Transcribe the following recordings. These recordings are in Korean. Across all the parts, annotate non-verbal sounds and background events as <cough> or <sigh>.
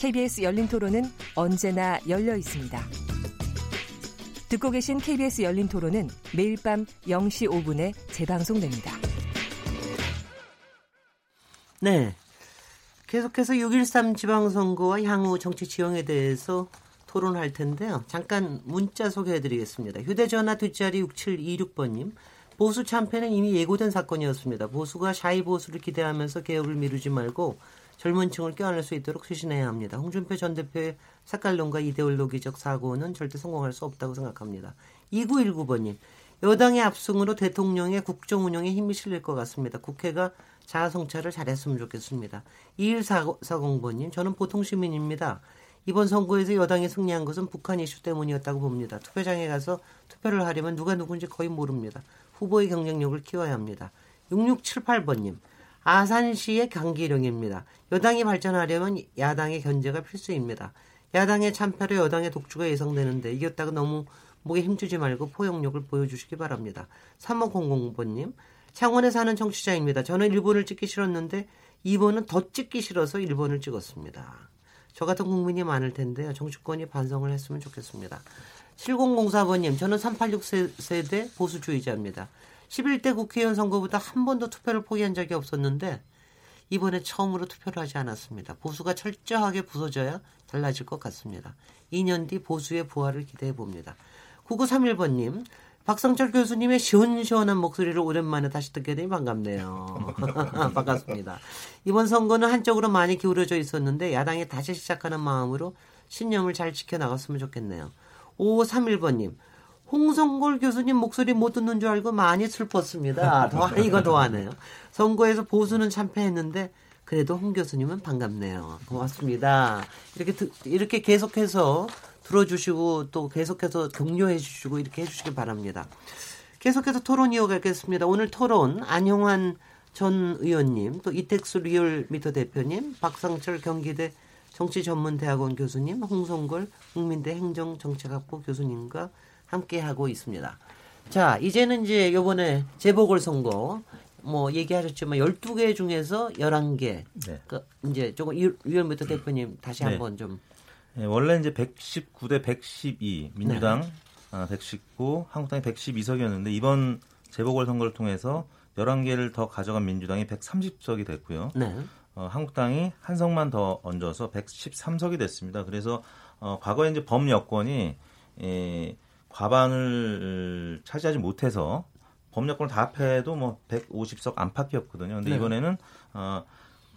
KBS 열린 토론은 언제나 열려 있습니다. 듣고 계신 KBS 열린 토론은 매일 밤 0시 5분에 재방송됩니다. 네. 계속해서 6.13 지방선거와 향후 정치 지형에 대해서 토론할 텐데요. 잠깐 문자 소개해 드리겠습니다. 휴대전화 뒷자리 6726번님. 보수 참패는 이미 예고된 사건이었습니다. 보수가 샤이 보수를 기대하면서 개혁을 미루지 말고 젊은 층을 껴안을 수 있도록 추진해야 합니다. 홍준표 전 대표의 색깔론과 이데올로기적 사고는 절대 성공할 수 없다고 생각합니다. 2919번님. 여당의 압승으로 대통령의 국정 운영에 힘이 실릴 것 같습니다. 국회가 자아 성찰을 잘했으면 좋겠습니다. 2140번님. 저는 보통 시민입니다. 이번 선거에서 여당이 승리한 것은 북한 이슈 때문이었다고 봅니다. 투표장에 가서 투표를 하려면 누가 누군지 거의 모릅니다. 후보의 경쟁력을 키워야 합니다. 6678번님. 아산시의 경기령입니다. 여당이 발전하려면 야당의 견제가 필수입니다. 야당의 참패로 여당의 독주가 예상되는데 이겼다가 너무 목에 힘주지 말고 포용력을 보여주시기 바랍니다. 3500번님, 창원에 사는 청취자입니다. 저는 일본을 찍기 싫었는데 이번은 더 찍기 싫어서 일본을 찍었습니다. 저 같은 국민이 많을 텐데요. 정치권이 반성을 했으면 좋겠습니다. 7004번님, 저는 386 세대 보수주의자입니다. 11대 국회의원 선거보다 한 번도 투표를 포기한 적이 없었는데 이번에 처음으로 투표를 하지 않았습니다. 보수가 철저하게 부서져야 달라질 것 같습니다. 2년 뒤 보수의 부활을 기대해 봅니다. 9931번님, 박상철 교수님의 시원시원한 목소리를 오랜만에 다시 듣게 되니 반갑네요. <laughs> 반갑습니다. 이번 선거는 한쪽으로 많이 기울어져 있었는데 야당이 다시 시작하는 마음으로 신념을 잘 지켜나갔으면 좋겠네요. 5531번님, 홍성골 교수님 목소리 못 듣는 줄 알고 많이 슬펐습니다. 더, <laughs> 이거 더하네요. 선거에서 보수는 참패했는데 그래도 홍 교수님은 반갑네요. 고맙습니다. 이렇게 이렇게 계속해서 들어주시고 또 계속해서 격려해 주시고 이렇게 해주시기 바랍니다. 계속해서 토론 이어가겠습니다. 오늘 토론 안용환 전 의원님, 또 이택수 리얼미터 대표님, 박상철 경기대 정치전문대학원 교수님, 홍성골 국민대 행정정책학부 교수님과 함께 하고 있습니다. 자, 이제는 이제 요번에 재보궐 선거 뭐 얘기하셨지만 12개 중에서 11개. 네. 그 이제 조금 위원부터 대표님 다시 네. 한번 좀 네, 원래 이제 119대 112 민주당 네. 아, 119, 한국당이 112석이었는데 이번 재보궐 선거를 통해서 11개를 더 가져간 민주당이 130석이 됐고요. 네. 어, 한국당이 한 석만 더 얹어서 113석이 됐습니다. 그래서 어, 과거에 이제 범 여권이 에, 과반을 차지하지 못해서 법력권을 다 합해도 뭐 150석 안팎이었거든요. 근데 네. 이번에는 어,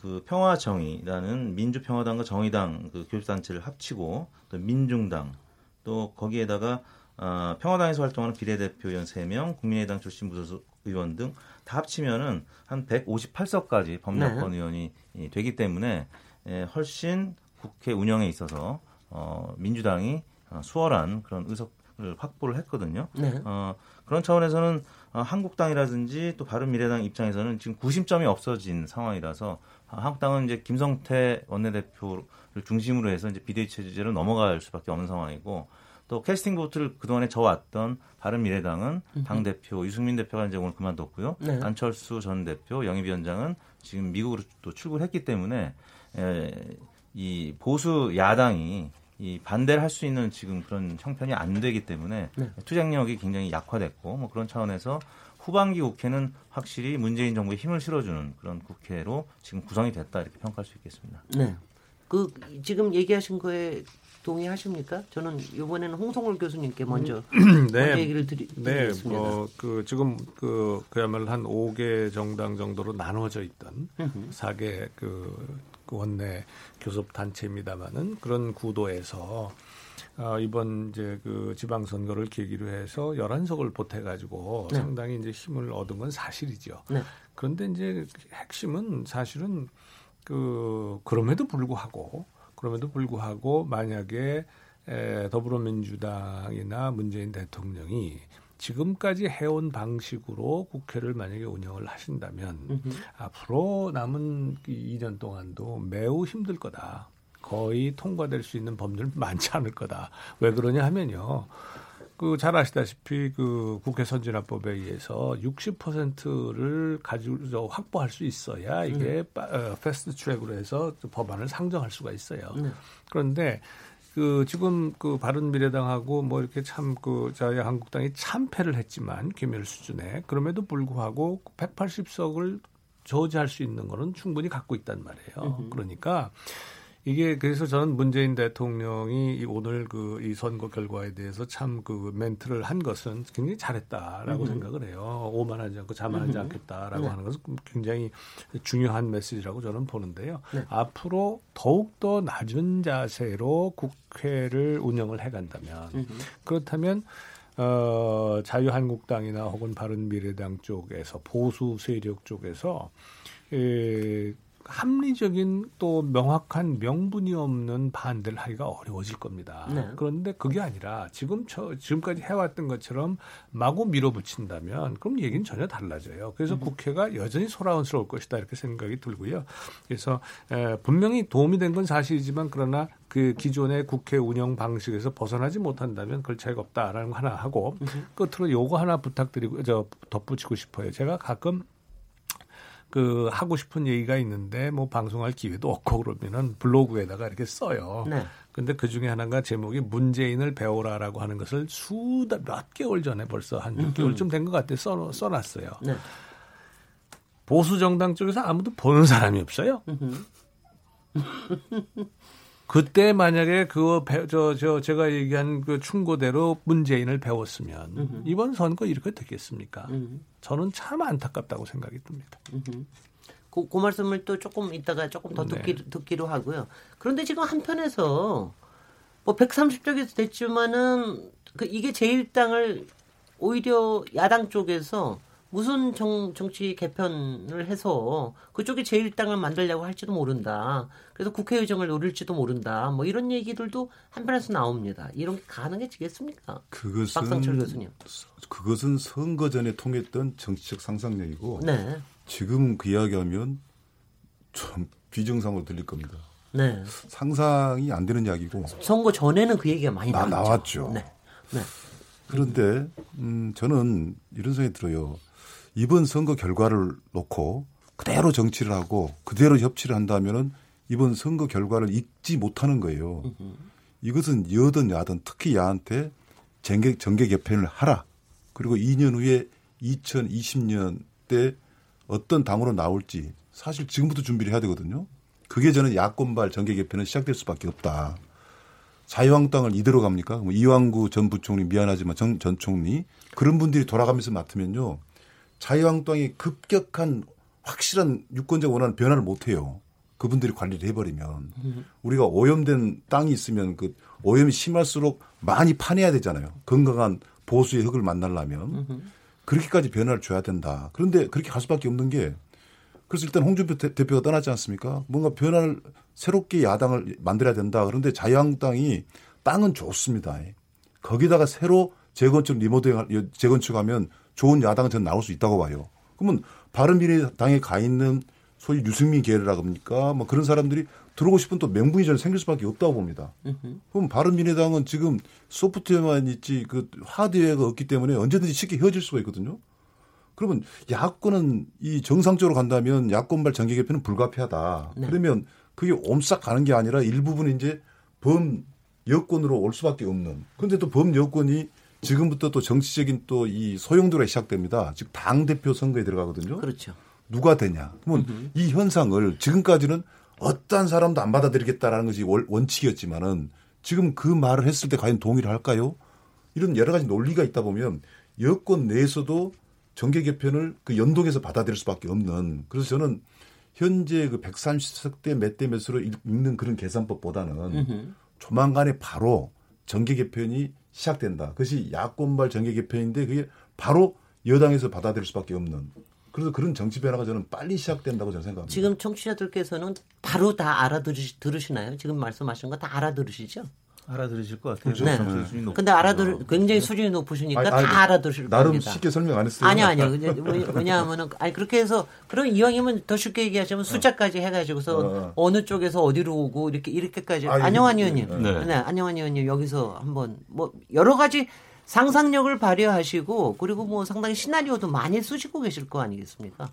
그 평화정의라는 민주평화당과 정의당 그 교섭단체를 합치고 또 민중당 또 거기에다가 어, 평화당에서 활동하는 비례대표 의원 3명, 국민의당 출신 무소속 의원 등 다 합치면은 한 158석까지 법력권 네. 의원이 되기 때문에 예, 훨씬 국회 운영에 있어서 어, 민주당이 어, 수월한 그런 의석 확보를 했거든요. 네. 어, 그런 차원에서는 어, 한국당이라든지 또 바른미래당 입장에서는 지금 구심점이 없어진 상황이라서 어, 한국당은 이제 김성태 원내대표를 중심으로 해서 이제 비대위 체제로 넘어갈 수밖에 없는 상황이고 또 캐스팅 보트를 그동안에 져왔던 바른미래당은 당 대표 유승민 대표가 이제 오늘 그만뒀고요. 네. 안철수 전 대표 영입위원장은 지금 미국으로 또 출국했기 때문에 에, 이 보수 야당이 이 반대를 할 수 있는 지금 그런 형편이 안 되기 때문에 네. 투쟁력이 굉장히 약화됐고 뭐 그런 차원에서 후반기 국회는 확실히 문재인 정부에 힘을 실어주는 그런 국회로 지금 구성이 됐다 이렇게 평가할 수 있겠습니다. 네. 그 지금 얘기하신 거에 동의하십니까? 저는 이번에는 홍성월 교수님께 먼저, 음, <clears throat> 네. 먼저 얘기를 드리, 네, 드리겠습니다. 뭐, 그 지금 그 그야말로 한 5개 정당 정도로 나눠져 있던 4개 그 원내 교섭 단체입니다만은 그런 구도에서 어, 이번 이제 그 지방선거를 계기로 해서 11석을 보태가지고 네. 상당히 이제 힘을 얻은 건 사실이죠. 네. 그런데 이제 핵심은 사실은 그, 그럼에도 불구하고, 그럼에도 불구하고 만약에 에, 더불어민주당이나 문재인 대통령이 지금까지 해온 방식으로 국회를 만약에 운영을 하신다면 음흠. 앞으로 남은 2년 동안도 매우 힘들 거다. 거의 통과될 수 있는 법률 <laughs> 많지 않을 거다. 왜 그러냐 하면요. 그 잘 아시다시피 그 국회 선진화법에 의해서 60%를 가지고 확보할 수 있어야 이게 빠- 어, fast track으로 해서 법안을 상정할 수가 있어요. 네. 그런데 그 지금 그 바른 미래당하고 뭐 이렇게 참 그 자유 한국당이 참패를 했지만 궤멸 수준에 그럼에도 불구하고 180석을 저지할 수 있는 거는 충분히 갖고 있단 말이에요. 그러니까 이게 그래서 저는 문재인 대통령이 이 오늘 그 이 선거 결과에 대해서 참 그 멘트를 한 것은 굉장히 잘했다라고 생각을 해요. 오만하지 않고 자만하지 않겠다라고 하는 것은 굉장히 중요한 메시지라고 저는 보는데요. 네. 앞으로 더욱 더 낮은 자세로 국회를 운영을 해간다면 그렇다면 어, 자유한국당이나 혹은 바른미래당 쪽에서 보수 세력 쪽에서 에, 합리적인 또 명확한 명분이 없는 반대를 하기가 어려워질 겁니다. 네. 그런데 그게 아니라 지금 저, 지금까지 해왔던 것처럼 마구 밀어붙인다면 그럼 얘기는 전혀 달라져요. 그래서 국회가 여전히 소라운스러울 것이다 이렇게 생각이 들고요. 그래서 에, 분명히 도움이 된 건 사실이지만 그러나 그 기존의 국회 운영 방식에서 벗어나지 못한다면 그걸 죄가 없다라는 거 하나 하고 끝으로 요거 하나 부탁드리고 저 덧붙이고 싶어요. 제가 가끔 그 하고 싶은 얘기가 있는데 뭐 방송할 기회도 없고 그러면은 블로그에다가 이렇게 써요. 네. 근데 그 중에 하나가 제목이 문재인을 배우라라고 하는 것을 수다 몇 개월 전에 벌써 한 6개월쯤 된 것 같아 써 써놨어요. 네. 보수 정당 쪽에서 아무도 보는 사람이 없어요. <laughs> 그때 만약에 그거 저, 저, 제가 얘기한 그 충고대로 문재인을 배웠으면 이번 선거 이렇게 됐겠습니까? 저는 참 안타깝다고 생각이 듭니다. 그, 그 말씀을 또 조금 이따가 조금 더 네. 듣기, 듣기로 하고요. 그런데 지금 한편에서 뭐 130쪽에서 됐지만은 그 이게 제1당을 오히려 야당 쪽에서 무슨 정, 정치 개편을 해서 그쪽에 제1당을 만들려고 할지도 모른다. 그래서 국회의정을 노릴지도 모른다. 뭐 이런 얘기들도 한편에서 나옵니다. 이런 게 가능해지겠습니까? 박상철 그것은 교수님. 그것은 선거 전에 통했던 정치적 상상력이고 네. 지금 그 이야기하면 좀 비정상으로 들릴 겁니다. 네. 상상이 안 되는 이야기고 선거 전에는 그 얘기가 많이 나- 나왔죠. 나왔죠. 네. 네. 그런데 음, 저는 이런 생각이 들어요. 이번 선거 결과를 놓고 그대로 정치를 하고 그대로 협치를 한다면은 이번 선거 결과를 잊지 못하는 거예요. 이것은 여든 야든 특히 야한테 정계, 정계 개편을 하라. 그리고 2년 후에 2020년 때 어떤 당으로 나올지 사실 지금부터 준비를 해야 되거든요. 그게 저는 야권발 정계 개편은 시작될 수밖에 없다. 자유한국당을 이대로 갑니까? 뭐 이왕구 전 부총리 미안하지만 전, 전 총리 그런 분들이 돌아가면서 맡으면요. 자유한국당이 급격한 확실한 유권자 원하는 변화를 못 해요. 그분들이 관리를 해버리면 우리가 오염된 땅이 있으면 그 오염이 심할수록 많이 파내야 되잖아요. 건강한 보수의 흙을 만나려면 그렇게까지 변화를 줘야 된다. 그런데 그렇게 갈 수밖에 없는 게 그래서 일단 홍준표 대- 대표가 떠나지 않습니까? 뭔가 변화를 새롭게 야당을 만들어야 된다. 그런데 자유한국당이 땅은 좋습니다. 거기다가 새로 재건축 리모델링 재건축하면 좋은 야당은 저는 나올 수 있다고 봐요. 그러면 바른미래당에 가 있는 소위 유승민 계열이라고 합니까? 뭐 그런 사람들이 들어오고 싶은 또 명분이 저는 생길 수밖에 없다고 봅니다. 그럼 바른미래당은 지금 소프트웨어만 있지 그 하드웨어가 없기 때문에 언제든지 쉽게 헤어질 수가 있거든요. 그러면 야권은 이 정상적으로 간다면 야권발 정계 개편은 불가피하다. 그러면 그게 옴싹 가는 게 아니라 일부분 이제 범 여권으로 올 수밖에 없는. 그런데 또 범 여권이 지금부터 또 정치적인 또 이 소용돌이가 시작됩니다. 즉 당 대표 선거에 들어가거든요. 그렇죠. 누가 되냐. 그러면 이 현상을 지금까지는 어떤 사람도 안 받아들이겠다라는 것이 월- 원칙이었지만은 지금 그 말을 했을 때 과연 동의를 할까요? 이런 여러 가지 논리가 있다 보면 여권 내에서도 정계 개편을 그 연동해서 받아들일 수밖에 없는 그래서 저는 현재 그 130석 대몇 대 몇으로 읽는 그런 계산법보다는 조만간에 바로 정계 개편이 시작된다. 그것이 야권발 정계 개편인데 그게 바로 여당에서 받아들일 수밖에 없는 그래서 그런 정치 변화가 저는 빨리 시작된다고 저는 생각합니다. 지금 청취자들께서는 바로 다 알아들으시나요? 지금 말씀하신 거 다 알아들으시죠? 알아들으실 것 같아요. 네. 수준이 높. 근데 알아들 굉장히 수준이 높으시니까 아니, 아니, 다 알아들으실 나름 겁니다. 쉽게 설명 안 했어요. 아니요, 아니요. 왜- 왜냐하면은, 아니, 그렇게 해서, 그럼 이왕이면 더 쉽게 얘기하자면 숫자까지 해가지고서 어. 어. 느 쪽에서 어디로 오고, 이렇게, 이렇게까지. 아, 안녕한 의원님. 네. 네. 안녕한 의원님, 여기서 한번, 뭐, 여러 가지 상상력을 발휘하시고, 그리고 뭐 상당히 시나리오도 많이 쓰시고 계실 거 아니겠습니까?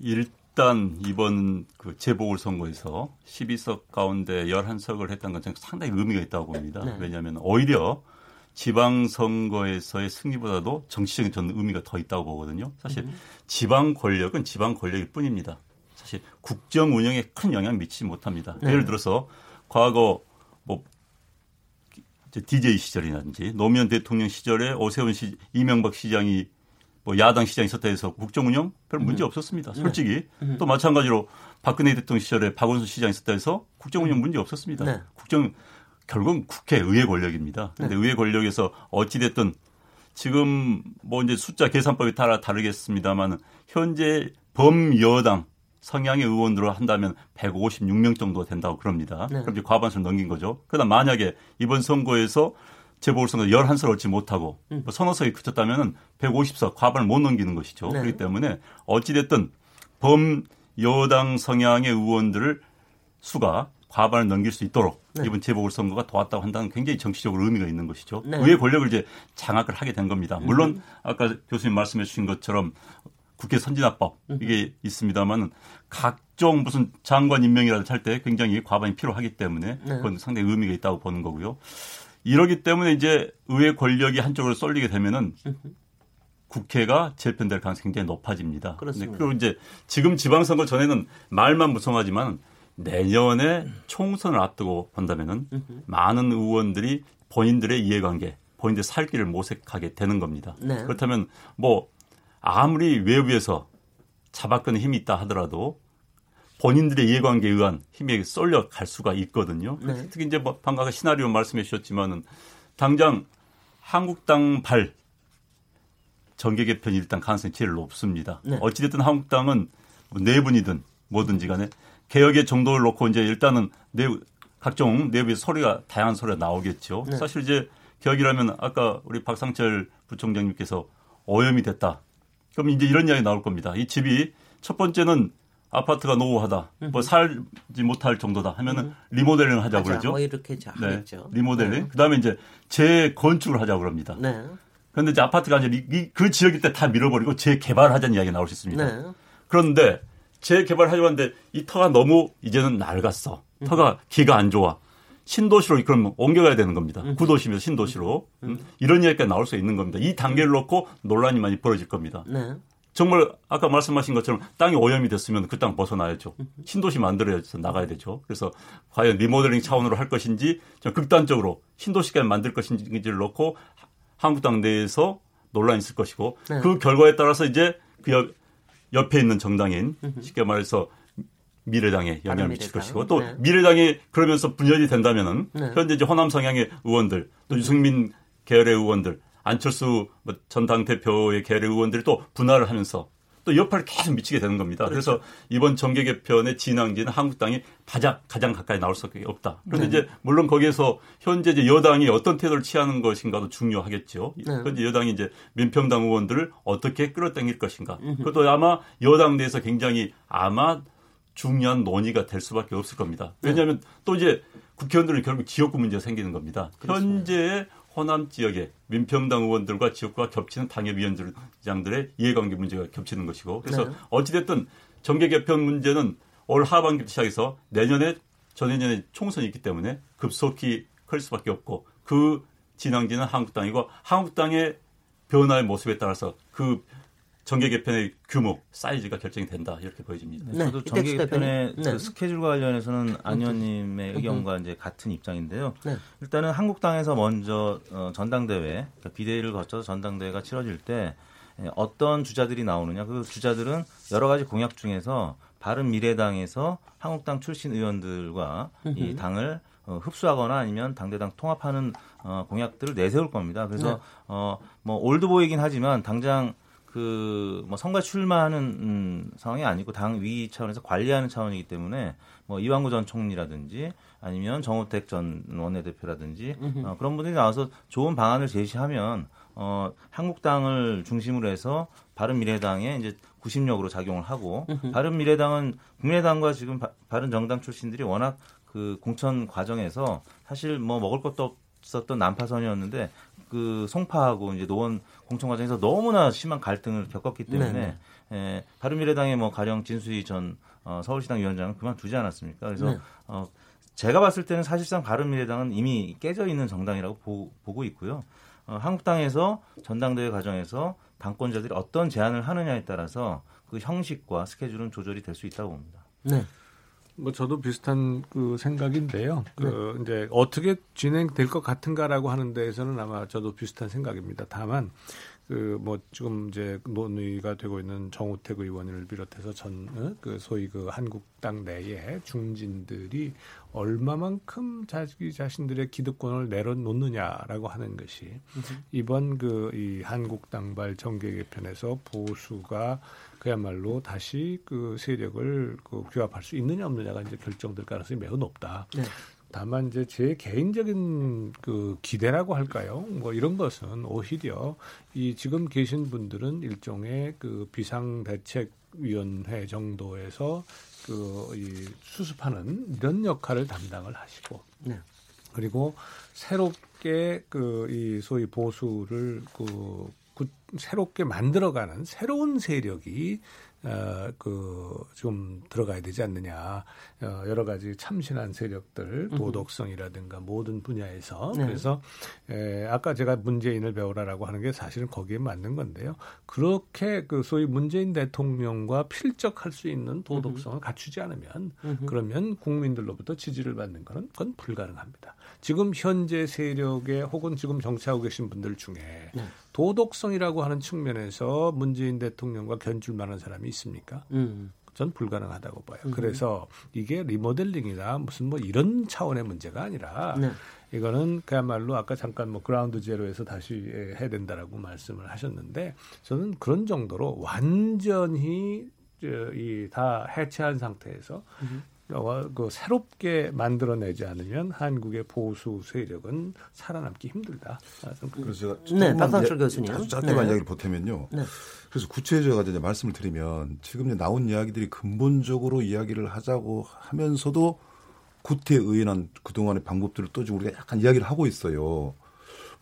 일 단 이번 그 재보궐선거에서 12석 가운데 11석을 했던 건 상당히 의미가 있다고 봅니다. 네. 왜냐하면 오히려 지방선거에서의 승리보다도 정치적인 저는 의미가 더 있다고 보거든요. 사실 음. 지방 권력은 지방 권력일 뿐입니다. 사실 국정 운영에 큰 영향 미치지 못합니다. 네. 예를 들어서 과거 뭐 DJ 시절이라든지 노무현 대통령 시절에 오세훈 시, 이명박 시장이 뭐 야당 시장이 있었다 해서 국정 운영 별 문제 없었습니다. 솔직히 또 마찬가지로 박근혜 대통령 시절에 박원순 시장이 있었다 해서 국정 운영 문제 없었습니다. 네. 국정 결국은 국회 의회 권력입니다. 근데 의회 권력에서 어찌 됐든 지금 뭐 이제 숫자 계산법이 따라 다르겠습니다만 현재 범여당 성향의 의원들로 한다면 156명 정도 된다고 그럽니다. 네. 그럼 이제 과반수를 넘긴 거죠. 그러나 만약에 이번 선거에서 재보궐선거 11석 얻지 못하고 음. 뭐 서너 석이 그쳤다면 150석 과반을 못 넘기는 것이죠. 네. 그렇기 때문에 어찌됐든 범 여당 성향의 의원들을 수가 과반을 넘길 수 있도록 네. 이번 재보궐선거가 도왔다고 한다는 굉장히 정치적으로 의미가 있는 것이죠. 네. 의회 권력을 이제 장악을 하게 된 겁니다. 물론 아까 교수님 말씀해 주신 것처럼 국회 선진화법 이게 있습니다만은 각종 무슨 장관 임명이라도 할 때 굉장히 과반이 필요하기 때문에 네. 그건 상당히 의미가 있다고 보는 거고요. 이러기 때문에 이제 의회 권력이 한쪽으로 쏠리게 되면은 국회가 재편될 가능성이 굉장히 높아집니다. 그렇습니다. 그리고 이제 지금 지방선거 전에는 말만 무성하지만 내년에 총선을 앞두고 본다면은 많은 의원들이 본인들의 이해관계, 본인들의 살 길을 모색하게 되는 겁니다. 네. 그렇다면 뭐 아무리 외부에서 잡아끄는 힘이 있다 하더라도 본인들의 이해관계에 의한 힘에 쏠려 갈 수가 있거든요. 네. 특히 이제 뭐 방금 시나리오 말씀해 주셨지만은 당장 한국당 발 정계 개편이 일단 가능성이 제일 높습니다. 네. 어찌됐든 한국당은 뭐 내분이든 뭐든지 간에 개혁의 정도를 놓고 이제 일단은 내부, 각종 내부의 소리가 다양한 소리가 나오겠죠. 네. 사실 이제 개혁이라면 아까 우리 박상철 부총장님께서 오염이 됐다. 그럼 이제 이런 이야기 나올 겁니다. 이 집이 첫 번째는 아파트가 노후하다. 뭐 살지 못할 정도다 하면은 리모델링 하자고 하자, 그러죠. 뭐 이렇게 자, 네. 하겠죠. 리모델링. 그다음에 이제 재건축을 하자고 그럽니다. 네. 그런데 이제 아파트가 아니라 이- 이- 그 지역일 때 다 밀어버리고 재개발하자는 이야기 나올 수 있습니다. 네. 그런데 재개발하려고 하는데 이 터가 너무 이제는 낡았어. 터가 기가 안 좋아. 신도시로 그럼 옮겨가야 되는 겁니다. 구도시면서 신도시로. 음, 이런 이야기가 나올 수 있는 겁니다. 이 단계를 놓고 논란이 많이 벌어질 겁니다. 네. 정말 아까 말씀하신 것처럼 땅이 오염이 됐으면 그 땅 벗어나야죠. 신도시 만들어서 나가야 되죠. 그래서 과연 리모델링 차원으로 할 것인지 좀 극단적으로 신도시까지 만들 것인지를 놓고 한국 당 내에서 논란이 있을 것이고 네. 그 결과에 따라서 이제 그 옆, 옆에 있는 정당인 쉽게 말해서 미래당에 영향을 미칠 바른미래당. 것이고 또 네. 미래당이 그러면서 분열이 된다면은 네. 현재 이제 호남 성향의 의원들 또 유승민 계열의 의원들 안철수 뭐 전당 대표의 계열의 의원들이 또 분할을 하면서 또 여파를 계속 미치게 되는 겁니다. 그래서 그렇죠. 이번 정계 개편의 진앙지는 한국당이 가장 가장 가까이 나올 수밖에 없다. 그런데 네. 이제 물론 거기에서 현재 이제 여당이 어떤 태도를 취하는 것인가도 중요하겠죠. 네. 현재 여당이 이제 민평당 의원들을 어떻게 끌어당길 것인가. 그것도 아마 여당 내에서 굉장히 아마 중요한 논의가 될 수밖에 없을 겁니다. 네. 왜냐하면 또 이제 국회의원들은 결국 지역구 문제가 생기는 겁니다. 현재 호남 지역의 민평당 의원들과 지역구가 겹치는 당협위원장들의 이해관계 문제가 겹치는 것이고 그래서 네. 어찌됐든 정계 개편 문제는 올 하반기부터 시작해서 내년에 전내년에 총선이 있기 때문에 급속히 클 수밖에 없고 그 진앙지는 한국당이고 한국당의 변화의 모습에 따라서 그 정계 개편의 규모, 사이즈가 결정이 된다 이렇게 보여집니다. 네, 저도 정계 개편의. 네. 그 스케줄과 관련해서는 안 의원님의 의견과 이제 같은 입장인데요. 네. 일단은 한국당에서 먼저 어, 전당대회 그러니까 비대위를 거쳐서 전당대회가 치러질 때 예, 어떤 주자들이 나오느냐 그 주자들은 여러 가지 공약 중에서 바른 미래당에서 한국당 출신 의원들과 이 당을 어, 흡수하거나 아니면 당대당 통합하는 어, 공약들을 내세울 겁니다. 그래서 네. 어, 뭐 올드보이긴 하지만 당장 그 뭐 선거 출마하는 음, 상황이 아니고 당 위 차원에서 관리하는 차원이기 때문에 뭐 이완구 전 총리라든지 아니면 정호택 전 원내대표라든지 어, 그런 분들이 나와서 좋은 방안을 제시하면 어, 한국당을 중심으로 해서 바른미래당에 이제 구심력으로 작용을 하고 바른미래당은 국민의당과 지금 바, 바른정당 출신들이 워낙 그 공천 과정에서 사실 뭐 먹을 것도 없었던 난파선이었는데 그 송파하고 이제 노원 공천 과정에서 너무나 심한 갈등을 겪었기 때문에. 에, 바른미래당의 뭐 가령 진수희 전 어, 서울시당 위원장은 그만두지 않았습니까? 그래서 네. 어, 제가 봤을 때는 사실상 바른미래당은 이미 깨져 있는 정당이라고 보, 고 있고요. 어, 한국당에서 전당대회 과정에서 당권자들이 어떤 제안을 하느냐에 따라서 그 형식과 스케줄은 조절이 될 수 있다고 봅니다. 네. 뭐 저도 비슷한 그 생각인데요. 그 이제 어떻게 진행될 것 같은가라고 하는 데에서는 아마 저도 비슷한 생각입니다. 다만 그 뭐 지금 이제 논의가 되고 있는 정우택 의원을 비롯해서 전 그 소위 그 한국당 내에 중진들이 얼마만큼 자기 자신들의 기득권을 내려놓느냐라고 하는 것이 이번 그 이 한국당발 정계 개편에서 보수가 그야말로 다시 그 세력을 그 규합할 수 있느냐 없느냐가 이제 결정될 가능성이 매우 높다. 네. 다만 이제 제 개인적인 그 기대라고 할까요? 뭐 이런 것은 오히려 이 지금 계신 분들은 일종의 그 비상 대책 위원회 정도에서 그이 수습하는 이런 역할을 담당을 하시고 네. 그리고 새롭게 그 이 소위 보수를 그 구- 새롭게 만들어가는 새로운 세력이 어 그 좀 들어가야 되지 않느냐. 어, 여러 가지 참신한 세력들 도덕성이라든가 모든 분야에서. 네. 그래서 에, 아까 제가 문재인을 배우라라고 하는 게 사실은 거기에 맞는 건데요. 그렇게 그 소위 문재인 대통령과 필적할 수 있는 도덕성을 갖추지 않으면 그러면 국민들로부터 지지를 받는 거는 그건 불가능합니다. 지금 현재 세력에 혹은 지금 정치하고 계신 분들 중에 네. 도덕성이라고 하는 측면에서 문재인 대통령과 견줄 만한 사람이 있습니까? 음. 전 불가능하다고 봐요. 그래서 이게 리모델링이나 무슨 뭐 이런 차원의 문제가 아니라 네. 이거는 그야말로 아까 잠깐 뭐 그라운드 제로에서 다시 해야 된다라고 말씀을 하셨는데 저는 그런 정도로 완전히 이다 해체한 상태에서 어, 그 새롭게 만들어내지 않으면 한국의 보수 세력은 살아남기 힘들다. 그- 그래서 제가 네, 박상철 교수님. 아주 짧게만 네. 이야기를 보태면요. 네. 그래서 구체적으로 이제 말씀을 드리면 지금 이제 나온 이야기들이 근본적으로 이야기를 하자고 하면서도 구태 의연한 그동안의 방법들을 또 지금 우리가 약간 이야기를 하고 있어요.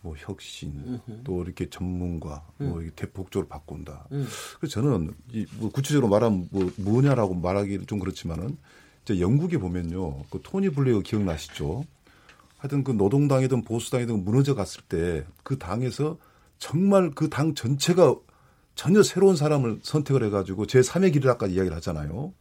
뭐 혁신, 또 이렇게 전문가, 뭐 이게 대폭적으로 바꾼다. 그래서 저는 이 뭐 구체적으로 말하면 뭐 뭐냐라고 말하기는 좀 그렇지만은 영국에 보면요, 그 토니 블레어 기억나시죠? 하여튼 그 노동당이든 보수당이든 무너져 갔을 때 그 당에서 정말 그 당 전체가 전혀 새로운 사람을 선택을 해가지고 제 3의 길을 아까 이야기를 하잖아요.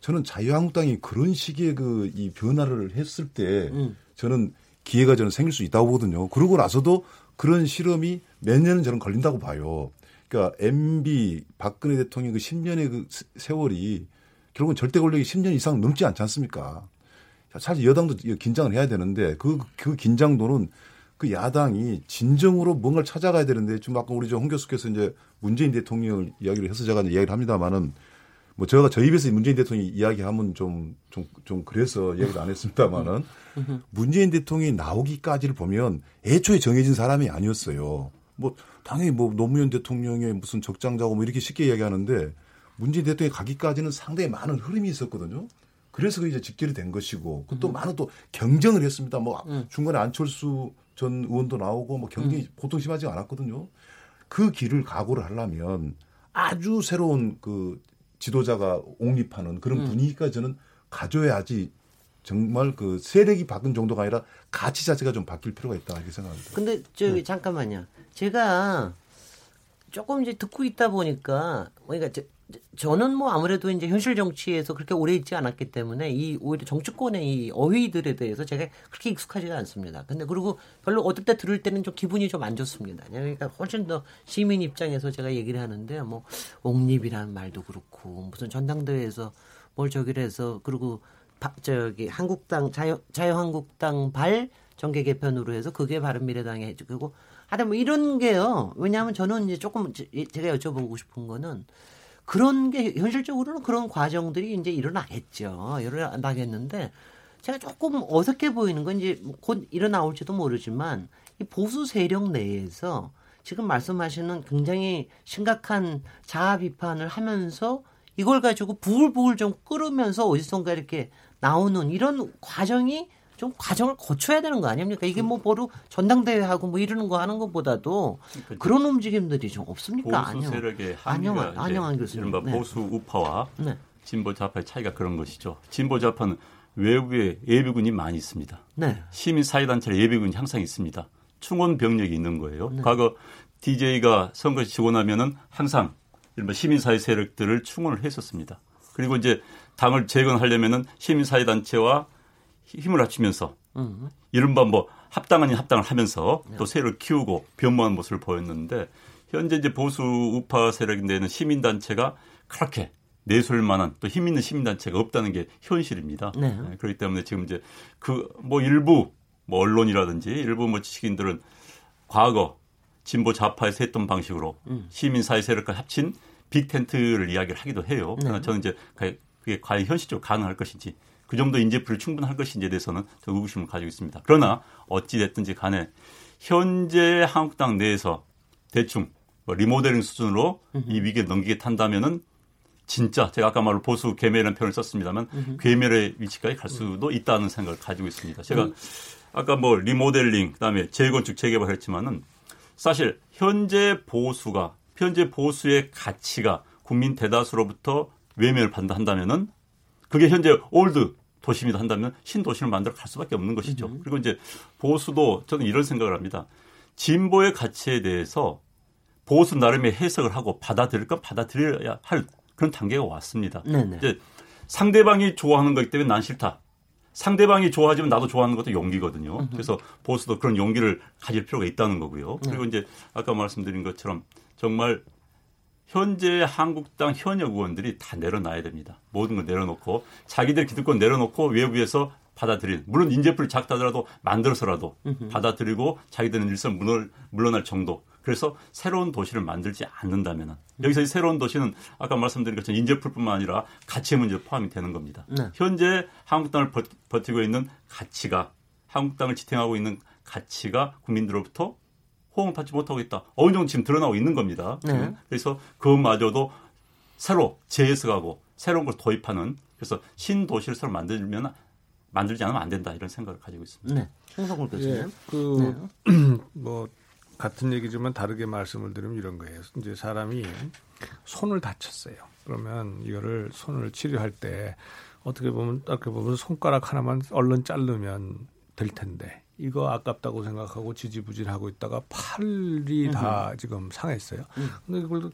저는 자유한국당이 그런 식의 그 이 변화를 했을 때 저는 기회가 저는 생길 수 있다고 보거든요. 그러고 나서도 그런 실험이 몇 년은 저는 걸린다고 봐요. 그러니까 MB 박근혜 대통령 그 10년의 그 세- 세월이 결국은 절대 권력이 10년 이상 넘지 않지 않습니까? 사실 여당도 긴장을 해야 되는데 그, 그 긴장도는 그 야당이 진정으로 뭔가를 찾아가야 되는데 지금 아까 우리 저홍 교수께서 이제 문재인 대통령을 이야기를 해서 제가 이야기를 합니다만은 뭐 제가 저희 입에서 문재인 대통령이 이야기하면 좀, 좀, 좀 그래서 이야기를 안 했습니다만은 문재인 대통령이 나오기까지를 보면 애초에 정해진 사람이 아니었어요. 뭐 당연히 뭐 노무현 대통령의 무슨 적장자고 뭐 이렇게 쉽게 이야기하는데 문재인 대통령이 가기까지는 상당히 많은 흐름이 있었거든요. 그래서 그 이제 직결이 된 것이고 또 많은 또 경쟁을 했습니다. 뭐 중간에 안철수 전 의원도 나오고 뭐 경쟁이 보통 심하지 않았거든요. 그 길을 각오를 하려면 아주 새로운 그 지도자가 옹립하는 그런 분위기까지 저는 가져야지 정말 그 세력이 바뀐 정도가 아니라 가치 자체가 좀 바뀔 필요가 있다 이렇게 생각합니다. 근데 저기 잠깐만요. 제가 조금 이제 듣고 있다 보니까 그러니까 저, 저는 뭐 아무래도 이제 현실 정치에서 그렇게 오래 있지 않았기 때문에 이 오히려 정치권의 이 어휘들에 대해서 제가 그렇게 익숙하지가 않습니다. 근데 그리고 별로 어떨 때 들을 때는 좀 기분이 좀 안 좋습니다. 그러니까 훨씬 더 시민 입장에서 제가 얘기를 하는데 뭐 옹립이라는 말도 그렇고 무슨 전당대회에서 뭘 저기를 해서 그리고 바, 저기 한국당 자유 자유한국당 발 정계 개편으로 해서 그게 바른미래당에 해주고 하여튼 뭐 이런 게요. 왜냐하면 저는 이제 조금 제가 여쭤보고 싶은 거는 그런 게 현실적으로는 그런 과정들이 이제 일어나겠죠. 일어나겠는데 제가 조금 어색해 보이는 건 이제 곧 일어나올지도 모르지만 이 보수 세력 내에서 지금 말씀하시는 굉장히 심각한 자아 비판을 하면서 이걸 가지고 부글부글 좀 끓으면서 어디선가 이렇게 나오는 이런 과정이 좀 과정을 거쳐야 되는 거 아닙니까? 이게 뭐 바로 전당대회하고 뭐 이러는 거 하는 것보다도 그러니까 그런 움직임들이 좀 없습니까? 보수 세력의 안녕, 안녕한 교수님. 네. 보수 우파와 네. 진보 좌파의 차이가 그런 것이죠. 진보 좌파는 외부에 예비군이 많이 있습니다. 네. 시민 사회단체 예비군이 항상 있습니다. 충원 병력이 있는 거예요. 네. 과거 DJ가 선거 지고 나면은 항상 이른바 시민사회 세력들을 충원을 했었습니다. 그리고 이제 당을 재건하려면은 시민사회 단체와 힘을 합치면서 음. 이른바 뭐 합당 아닌 합당을 하면서 또 세력을 키우고 변모하는 모습을 보였는데 현재 이제 보수 우파 세력인 데는 시민단체가 그렇게 내세울 만한 또 힘 있는 시민단체가 없다는 게 현실입니다. 네. 네. 그렇기 때문에 지금 이제 그 뭐 일부 뭐 언론이라든지 일부 뭐 지식인들은 과거 진보 좌파에서 했던 방식으로 음. 시민사회 세력과 합친 빅텐트를 이야기를 하기도 해요. 네. 그러나 저는 이제 그게 과연 현실적으로 가능할 것인지 그 정도 인재풀이 충분할 것인지에 대해서는 저 의구심을 가지고 있습니다. 그러나 어찌 됐든지 간에 현재 한국당 내에서 대충 뭐 리모델링 수준으로 이 위기를 넘기게탄다면은 진짜 제가 아까 말로 보수 괴멸이라는 표현을 썼습니다만 괴멸의 위치까지 갈 수도 있다는 생각을 가지고 있습니다. 제가 음. 아까 뭐 리모델링 그다음에 재건축 재개발 했지만은 사실 현재 보수가 현재 보수의 가치가 국민 대다수로부터 외면을 받는다 한다면은 그게 현재 old 도심이다 한다면 신도시를 만들어 갈 수밖에 없는 것이죠. 음. 그리고 이제 보수도 저는 이런 생각을 합니다. 진보의 가치에 대해서 보수 나름의 해석을 하고 받아들일 건 받아들여야 할 그런 단계가 왔습니다. 네네. 이제 상대방이 좋아하는 거기 때문에 난 싫다. 상대방이 좋아하지만 나도 좋아하는 것도 용기거든요. 으흠. 그래서 보수도 그런 용기를 가질 필요가 있다는 거고요. 네. 그리고 이제 아까 말씀드린 것처럼 정말 현재 한국당 현역 의원들이 다 내려놔야 됩니다. 모든 걸 내려놓고 자기들 기득권 내려놓고 외부에서 받아들인 물론 인재풀이 작다더라도 만들어서라도 으흠. 받아들이고 자기들은 일선 물러날 정도 그래서 새로운 도시를 만들지 않는다면 여기서 이 새로운 도시는 아까 말씀드린 것처럼 인재풀뿐만 아니라 가치의 문제도 포함이 되는 겁니다. 네. 현재 한국당을 버티고 있는 가치가 한국당을 지탱하고 있는 가치가 국민들로부터 호응을 받지 못하고 있다. 어느 정도 지금 드러나고 있는 겁니다. 네. 그래서 그마저도 새로 재해석하고 새로운 걸 도입하는 그래서 신도시를 새로 만들면 만들지 않으면 안 된다 이런 생각을 가지고 있습니다. 네. 홍성골 교수님. 예, 그뭐 네. <clears throat> 같은 얘기지만 다르게 말씀을 드리면 이런 거예요. 이제 사람이 손을 다쳤어요. 그러면 이거를 손을 치료할 때 어떻게 보면 어떻게 보면 손가락 하나만 얼른 자르면 될 텐데 이거 아깝다고 생각하고 지지부진하고 있다가 팔이 다 지금 상했어요. 음. 근데 이걸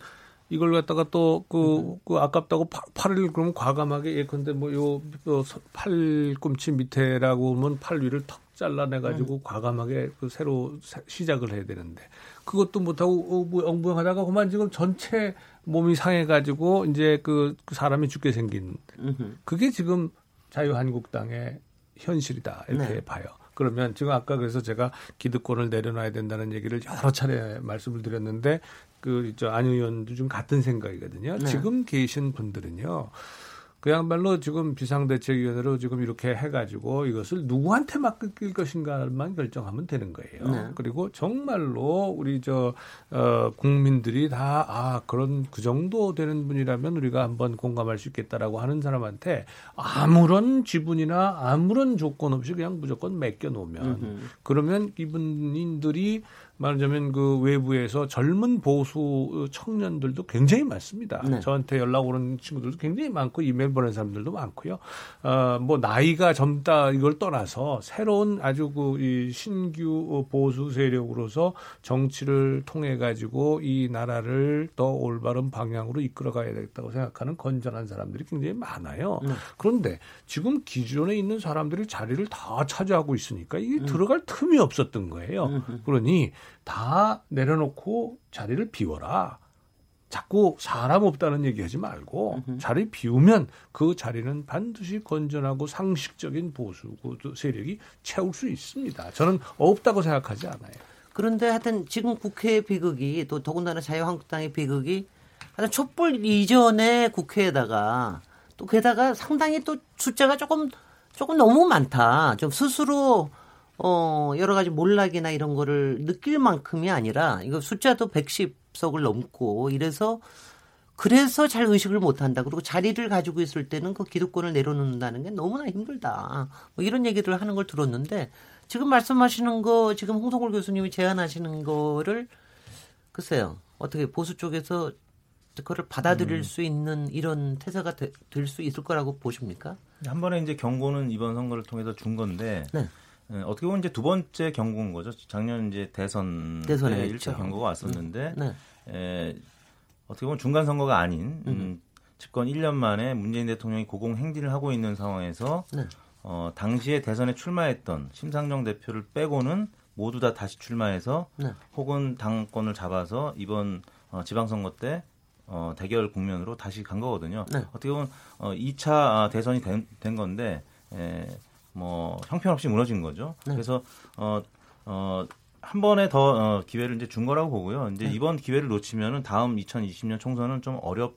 이걸 갖다가 또그 그 아깝다고 파, 팔을 그러면 과감하게 예컨대 뭐요 요 팔꿈치 밑에라고 하면 팔 위를 턱 잘라내 가지고 음. 과감하게 그 새로 시작을 해야 되는데 그것도 못하고 어, 뭐 엉뚱하다가 그만 지금 전체 몸이 상해 가지고 이제 그, 그 사람이 죽게 생긴 그게 지금 자유한국당의 현실이다 이렇게 네. 봐요. 그러면 지금 아까 그래서 제가 기득권을 내려놔야 된다는 얘기를 여러 차례 말씀을 드렸는데 그저안 의원도 좀 같은 생각이거든요. 네. 지금 계신 분들은요. 그야말로 지금 비상대책위원회로 지금 이렇게 해가지고 이것을 누구한테 맡길 것인가만 결정하면 되는 거예요. 네. 그리고 정말로 우리 저 어, 국민들이 다 아 그런 그 정도 되는 분이라면 우리가 한번 공감할 수 있겠다라고 하는 사람한테 아무런 지분이나 아무런 조건 없이 그냥 무조건 맡겨 놓으면 그러면 이분들이 말하자면 그 외부에서 젊은 보수 청년들도 굉장히 많습니다. 네. 저한테 연락 오는 친구들도 굉장히 많고 이메일 보낸 사람들도 많고요. 어, 뭐 나이가 젊다 이걸 떠나서 새로운 아주 그 이 신규 보수 세력으로서 정치를 통해 가지고 이 나라를 더 올바른 방향으로 이끌어 가야 되겠다고 생각하는 건전한 사람들이 굉장히 많아요. 네. 그런데 지금 기존에 있는 사람들이 자리를 다 차지하고 있으니까 이게 음. 들어갈 틈이 없었던 거예요. 음. 그러니 다 내려놓고 자리를 비워라. 자꾸 사람 없다는 얘기하지 말고 자리 비우면 그 자리는 반드시 건전하고 상식적인 보수 세력이 채울 수 있습니다. 저는 없다고 생각하지 않아요. 그런데 하여튼 지금 국회 비극이 또 더군다나 자유한국당의 비극이 하여튼 촛불 이전의 국회에다가 또 게다가 상당히 또 숫자가 조금 조금 너무 많다. 좀 스스로 어 여러 가지 몰락이나 이런 거를 느낄 만큼이 아니라 이거 숫자도 110석을 넘고 이래서 그래서 잘 의식을 못 한다. 그리고 자리를 가지고 있을 때는 그 기득권을 내려놓는다는 게 너무나 힘들다. 뭐 이런 얘기를 하는 걸 들었는데 지금 말씀하시는 거 지금 홍성골 교수님이 제안하시는 거를 글쎄요. 어떻게 보수 쪽에서 그거를 받아들일 음. 수 있는 이런 태세가 될 수 있을 거라고 보십니까? 한 번에 이제 경고는 이번 선거를 통해서 준 건데 네. 네, 어떻게 보면 이제 두 번째 경고인 거죠. 작년 이제 대선 대선에 1차 경고가 왔었는데 네. 에, 어떻게 보면 중간 선거가 아닌 음, 집권 1년 만에 문재인 대통령이 고공 행진을 하고 있는 상황에서 네. 어, 당시에 대선에 출마했던 심상정 대표를 빼고는 모두 다 다시 출마해서 네. 혹은 당권을 잡아서 이번 어, 지방선거 때 어, 대결 국면으로 다시 간 거거든요. 네. 어떻게 보면 어, 2차 아, 대선이 된, 된 건데 에, 뭐 형편없이 무너진 거죠. 네. 그래서 어, 어, 한 번에 더 어, 기회를 이제 준 거라고 보고요. 이제 네. 이번 기회를 놓치면은 다음 2020년 총선은 좀 어렵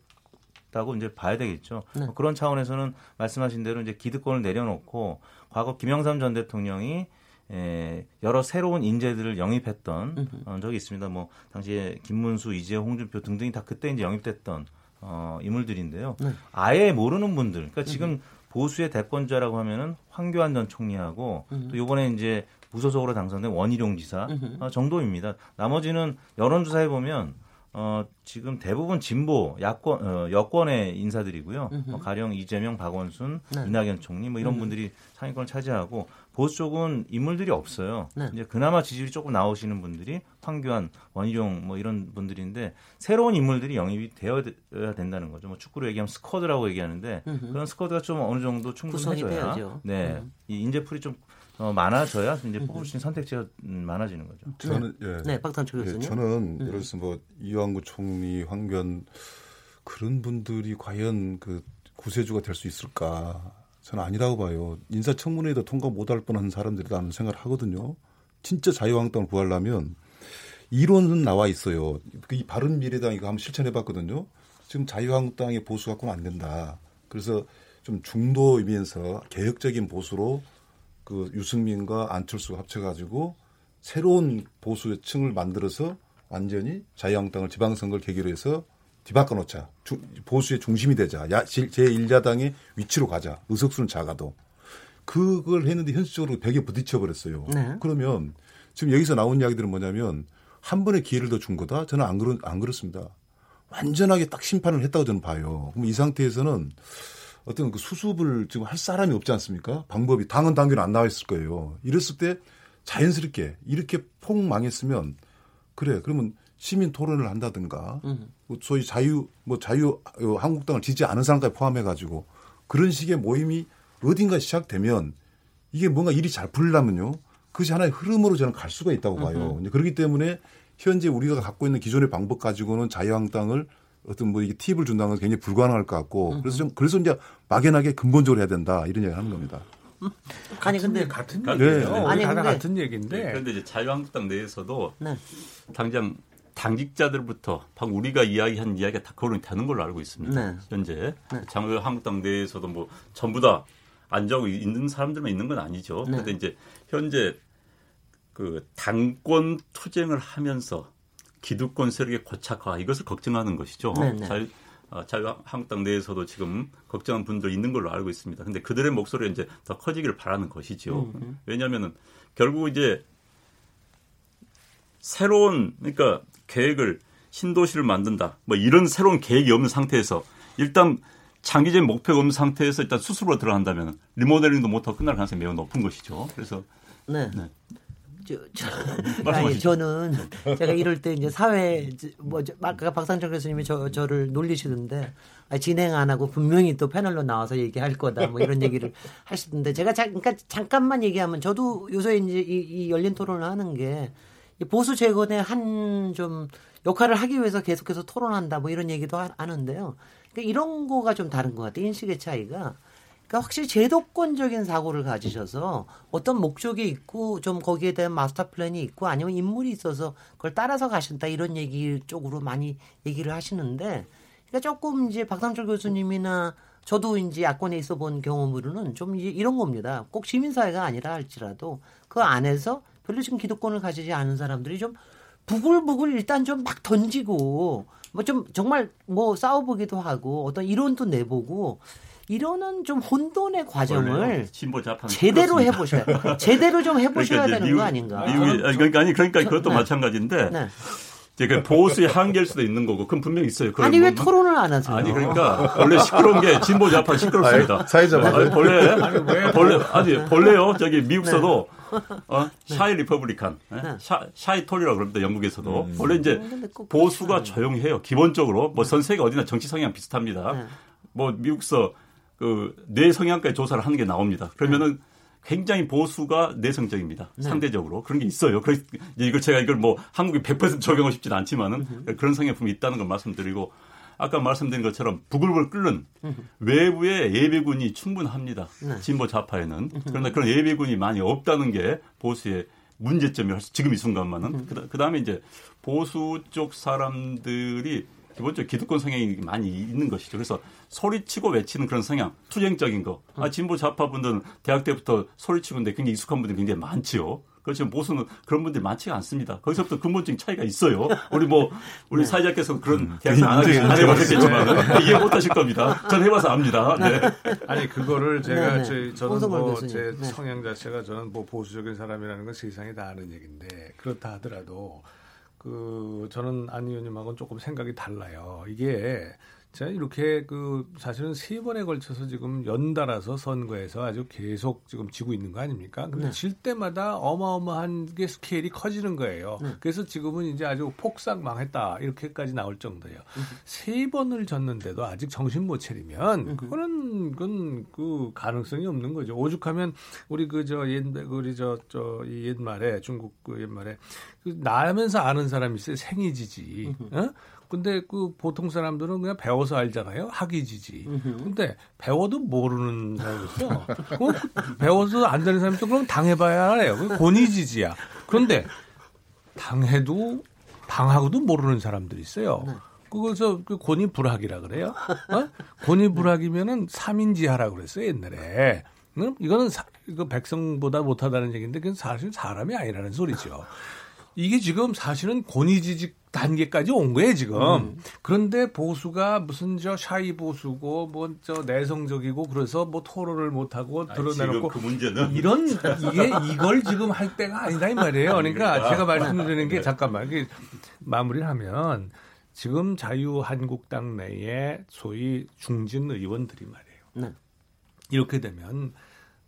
다고 이제 봐야 되겠죠. 네. 뭐 그런 차원에서는 말씀하신 대로 이제 기득권을 내려놓고 과거 김영삼 전 대통령이 에, 여러 새로운 인재들을 영입했던 어, 적이 있습니다. 뭐 당시에 김문수, 이재 홍준표 등등이 다 그때 이제 영입됐던 어, 인물들인데요. 네. 아예 모르는 분들. 그러니까 지금 보수의 대권자라고 하면은 황교안 전 총리하고 또 요번에 이제 무소속으로 당선된 원희룡 지사 어, 정도입니다. 나머지는 여론조사해 보면 어, 지금 대부분 진보 야권 어, 여권의 인사들이고요. 어, 가령 이재명, 박원순, 네. 이낙연 총리 뭐 이런 분들이 상위권을 차지하고 보수 쪽은 인물들이 없어요. 네. 이제 그나마 지지율이 조금 나오시는 분들이 황교안, 원희룡 뭐 이런 분들인데 새로운 인물들이 영입이 되어야 된다는 거죠. 뭐 축구로 얘기하면 스쿼드라고 얘기하는데 음흠. 그런 스쿼드가 좀 어느 정도 충분해져야 네. 음. 이 인재풀이 좀 어, 많아져야 이제 뽑을 수 있는 선택지가 음, 많아지는 거죠. 저는 예. 네, 박탄초 예, 교수님. 예, 저는 음. 예를 들어서 뭐 이완구 총리, 황교안 그런 분들이 과연 그 구세주가 될 수 있을까? 저는 아니라고 봐요. 인사청문회에도 통과 못할 뻔한 사람들이라는 생각을 하거든요. 진짜 자유한국당을 구하려면 이론은 나와 있어요. 그이 바른 미래당 이거 한번 실천해봤거든요. 지금 자유한국당의 보수 갖고는 안 된다. 그래서 좀 중도이면서 개혁적인 보수로 그 유승민과 안철수가 합쳐가지고 새로운 보수층을 만들어서 완전히 자유한국당을 지방선거를 계기로 해서 뒤바꿔 놓자. 주, 보수의 중심이 되자. 야, 제1야당의 위치로 가자. 의석수는 작아도. 그걸 했는데 현실적으로 벽에 부딪혀 버렸어요. 네. 그러면 지금 여기서 나온 이야기들은 뭐냐면 한 번의 기회를 더 준 거다? 저는 안, 그렇, 안 그렇습니다. 완전하게 딱 심판을 했다고 저는 봐요. 그럼 이 상태에서는 어떤 그 수습을 지금 할 사람이 없지 않습니까? 방법이 당은 당규는 안 나와 있을 거예요. 이랬을 때 자연스럽게 이렇게 폭 망했으면 그래 그러면 시민 토론을 한다든가 음. 소위 자유 뭐 자유 어, 한국당을 지지 않은 사람까지 포함해 가지고 그런 식의 모임이 어딘가 시작되면 이게 뭔가 일이 잘 풀리려면요 그것이 하나의 흐름으로 저는 갈 수가 있다고 봐요. 음. 그렇기 때문에 현재 우리가 갖고 있는 기존의 방법 가지고는 자유한국당을 어떤 뭐 이게 팁을 준다는 건 굉장히 불가능할 것 같고 그래서 좀 그래서 이제 막연하게 근본적으로 해야 된다 이런 얘기 하는 겁니다. 아니 근데 같은 얘기예요. 네. 아니 근데 같은 얘기인데. 네, 그런데 이제 자유한국당 내에서도 네. 당장 당직자들부터 방금 우리가 이야기한 이야기가 다 거론이 되는 걸로 알고 있습니다. 네. 현재 네. 자유한국당 내에서도 뭐 전부 다 안정하고 있는 사람들만 있는 건 아니죠. 네. 그런데 이제 현재 그 당권 투쟁을 하면서 기득권 세력의 고착화 이것을 걱정하는 것이죠. 네, 네. 잘 어, 자유한국당 내에서도 지금 걱정한 분들 있는 걸로 알고 있습니다. 근데 그들의 목소리가 이제 더 커지기를 바라는 것이죠. 음, 음. 왜냐하면은 결국 이제 새로운 그러니까 계획을 신도시를 만든다. 뭐 이런 새로운 계획이 없는 상태에서 일단 장기적인 목표가 없는 상태에서 일단 수습으로 들어간다면 리모델링도 못하고 끝날 가능성이 매우 높은 것이죠. 그래서 네. 네. 저, 저, <laughs> 아니, 저는 제가 이럴 때 이제 사회 뭐 아까 박상철 교수님이 저 저를 놀리시던데 아, 진행 안 하고 분명히 또 패널로 나와서 얘기할 거다 뭐 이런 얘기를 <laughs> 하시던데 제가 자, 그러니까 잠깐만 얘기하면 저도 요새 이제 이, 이 열린 토론을 하는 게 보수 재건의 한 좀 역할을 하기 위해서 계속해서 토론한다 뭐 이런 얘기도 하, 하는데요. 그러니까 이런 거가 좀 다른 것 같아요. 인식의 차이가. 그러니까 확실히 제도권적인 사고를 가지셔서 어떤 목적이 있고 좀 거기에 대한 마스터 플랜이 있고 아니면 인물이 있어서 그걸 따라서 가신다 이런 얘기 쪽으로 많이 얘기를 하시는데 그러니까 조금 이제 박상철 교수님이나 저도 이제 야권에 있어 본 경험으로는 좀 이런 겁니다. 꼭 시민사회가 아니라 할지라도 그 안에서 별로 지금 기득권을 가지지 않은 사람들이 좀 부글부글 일단 좀 막 던지고 뭐 좀 정말 뭐 싸워보기도 하고 어떤 이론도 내보고 이러는 좀 혼돈의 과정을 진보 좌파 제대로 해보셔야 제대로 좀 해보셔야 그러니까 이제 되는 미국, 거 아닌가? 미국이, 아니, 그러니까 아니 그러니까 그것도 네. 마찬가지인데 네. 이제 그 보수의 한계일 수도 있는 거고 그건 분명히 있어요. 아니 왜 뭐- 토론을 안 하세요? 아니 그러니까 원래 시끄러운 게 진보 좌파 시끄럽습니다. 아니, 사회자 아니, 본래 본래 아니 본래요 저기 미국서도 어? 네. shy Republican 예? shy, shy Tory라고 그럽니다 영국에서도 원래 이제 음, 근데 꼭 보수가 조용해요 기본적으로 뭐 전 세계 어디나 정치 성향 비슷합니다. 네. 뭐 미국서 그 뇌 성향까지 조사를 하는 게 나옵니다. 그러면은 굉장히 보수가 내성적입니다. 네. 상대적으로 그런 게 있어요. 그래서 이걸 제가 이걸 뭐 한국에 100% 적용하고 싶지는 않지만은 그런 성향품이 있다는 걸 말씀드리고 아까 말씀드린 것처럼 부글부글 끓는 외부의 예비군이 충분합니다. 네. 진보 좌파에는 그런데 그런 예비군이 많이 없다는 게 보수의 문제점이라서 지금 이 순간만은 그 다음에 이제 보수 쪽 사람들이 기본적으로 기득권 성향이 많이 있는 것이죠. 그래서 소리치고 외치는 그런 성향, 투쟁적인 거. 아, 진보 좌파분들은 대학 때부터 소리치고인데 굉장히 익숙한 분들이 굉장히 많지요. 그렇지만 보수는 그런 분들이 많지가 않습니다. 거기서부터 근본적인 차이가 있어요. 우리 뭐, 우리 사회자께서 그런 대학생 안, 안 해보셨겠지만 이해 못 하실 겁니다. 전 해봐서 압니다. 네. 아니 그거를 제가 네, 네. 제, 저는 홍성걸 뭐 교수님. 제 네. 성향 자체가 저는 뭐 보수적인 사람이라는 건 세상에 다 아는 얘기인데 그렇다 하더라도 그 저는 안 의원님하고는 조금 생각이 달라요. 이게 제가 이렇게 그 사실은 세 번에 걸쳐서 지금 연달아서 선거에서 아주 계속 지금 지고 있는 거 아닙니까? 근데 네. 질 때마다 어마어마한 게 스케일이 커지는 거예요. 네. 그래서 지금은 이제 아주 폭삭 망했다 이렇게까지 나올 정도예요. 음. 세 번을 졌는데도 아직 정신 못 차리면 그거는 그건 그 가능성이 없는 거죠. 오죽하면 우리 그 저옛 우리 저저이 옛말에 중국 그 옛말에 그 나면서 아는 사람이 있어요. 생이지지. 어? 근데 그 보통 사람들은 그냥 배워서 알잖아요. 학이지지. 근데 배워도 모르는 사람이 있어. 어? 배워서 안 되는 사람이 있어. 그럼 당해봐야 알아요. 그 권위지지야. 그런데 당해도 당하고도 모르는 사람들이 있어요. 그래서 그 권위불학이라 그래요. 어? 권위불학이면은 삼인지하라고 그랬어요 옛날에. 응? 이거는 사, 이거 백성보다 못하다는 얘기인데 그건 사실 사람이 아니라는 소리죠. 이게 지금 사실은 권위지직 단계까지 온 거예요 지금. 그런데 보수가 무슨 저 샤이 보수고 뭐 저 내성적이고 그래서 뭐 토론을 못 하고 드러내놓고 그 문제는 이런 <laughs> 이게 이걸 지금 할 때가 아니다 이 말이에요. 그러니까 제가 말씀드리는 게 잠깐만 이게 마무리를 하면 지금 자유한국당 내에 소위 중진 의원들이 말이에요. 네. 이렇게 되면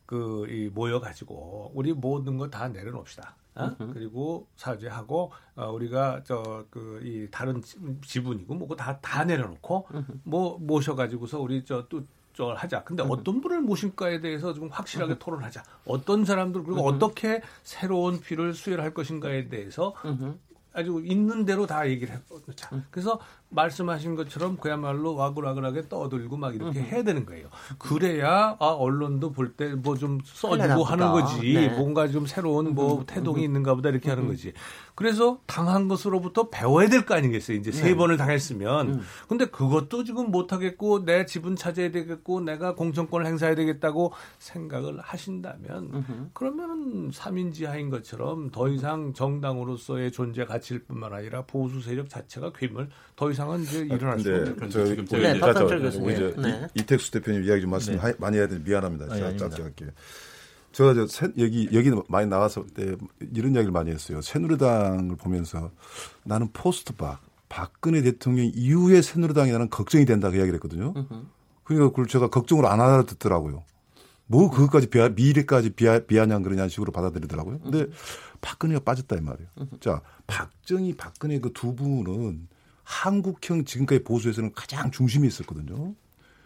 그 이 모여 가지고 우리 모든 거 다 내려놓읍시다. 어? 그리고 사죄하고 어, 우리가 저 그 이 다른 지- 지분이고 뭐고 다 다 내려놓고 뭐 모셔 가지고서 우리 저또 저 하자. 근데 어떤 분을 모실까에 대해서 좀 확실하게 토론하자. 어떤 사람들 그리고 어떻게 새로운 피를 수혈할 것인가에 대해서 아주 있는 대로 다 얘기를 해보자. 그래서 말씀하신 것처럼 그야말로 와글와글하게 떠들고 막 이렇게 해야 되는 거예요. 그래야 아 언론도 볼 때 뭐 좀 써주고. 하는 거지. 네. 뭔가 좀 새로운 뭐 태동이 있는가 보다 이렇게 하는 거지. 그래서 당한 것으로부터 배워야 될 거 아니겠어요. 이제 세 번을 당했으면. 근데 그것도 지금 못 하겠고 내 지분 차지해야 되겠고 내가 공천권을 행사해야 되겠다고 생각을 하신다면 그러면은 삼인지하인 것처럼 더 이상 정당으로서의 존재 가치일 뿐만 아니라 보수 세력 자체가 괴물 더 이상은 이제 일어날 수 없는 그런 저 지금 우리 네. 이제 네. 이- 이택수 대표님 이야기 좀 말씀 네. 하- 많이 해야 되는데 미안합니다. 아니, 제가 아닙니다. 짧게 할게요. 제가 저 새- 여기 여기 많이 나왔을 때 이런 이야기를 많이 했어요. 새누리당을 보면서 나는 포스트 박 박근혜 대통령 이후에 새누리당이 나는 걱정이 된다 그 이야기를 했거든요. 그러니까 그걸 제가 걱정을 안 알아듣더라고요. 뭐 그것까지 비하, 미래까지 비하, 비아냥 그러냐는 식으로 받아들이더라고요. 근데 박근혜가 빠졌다 이 말이에요. 자, 박정희, 박근혜 그 두 분은 한국형 지금까지 보수에서는 가장 중심이 있었거든요.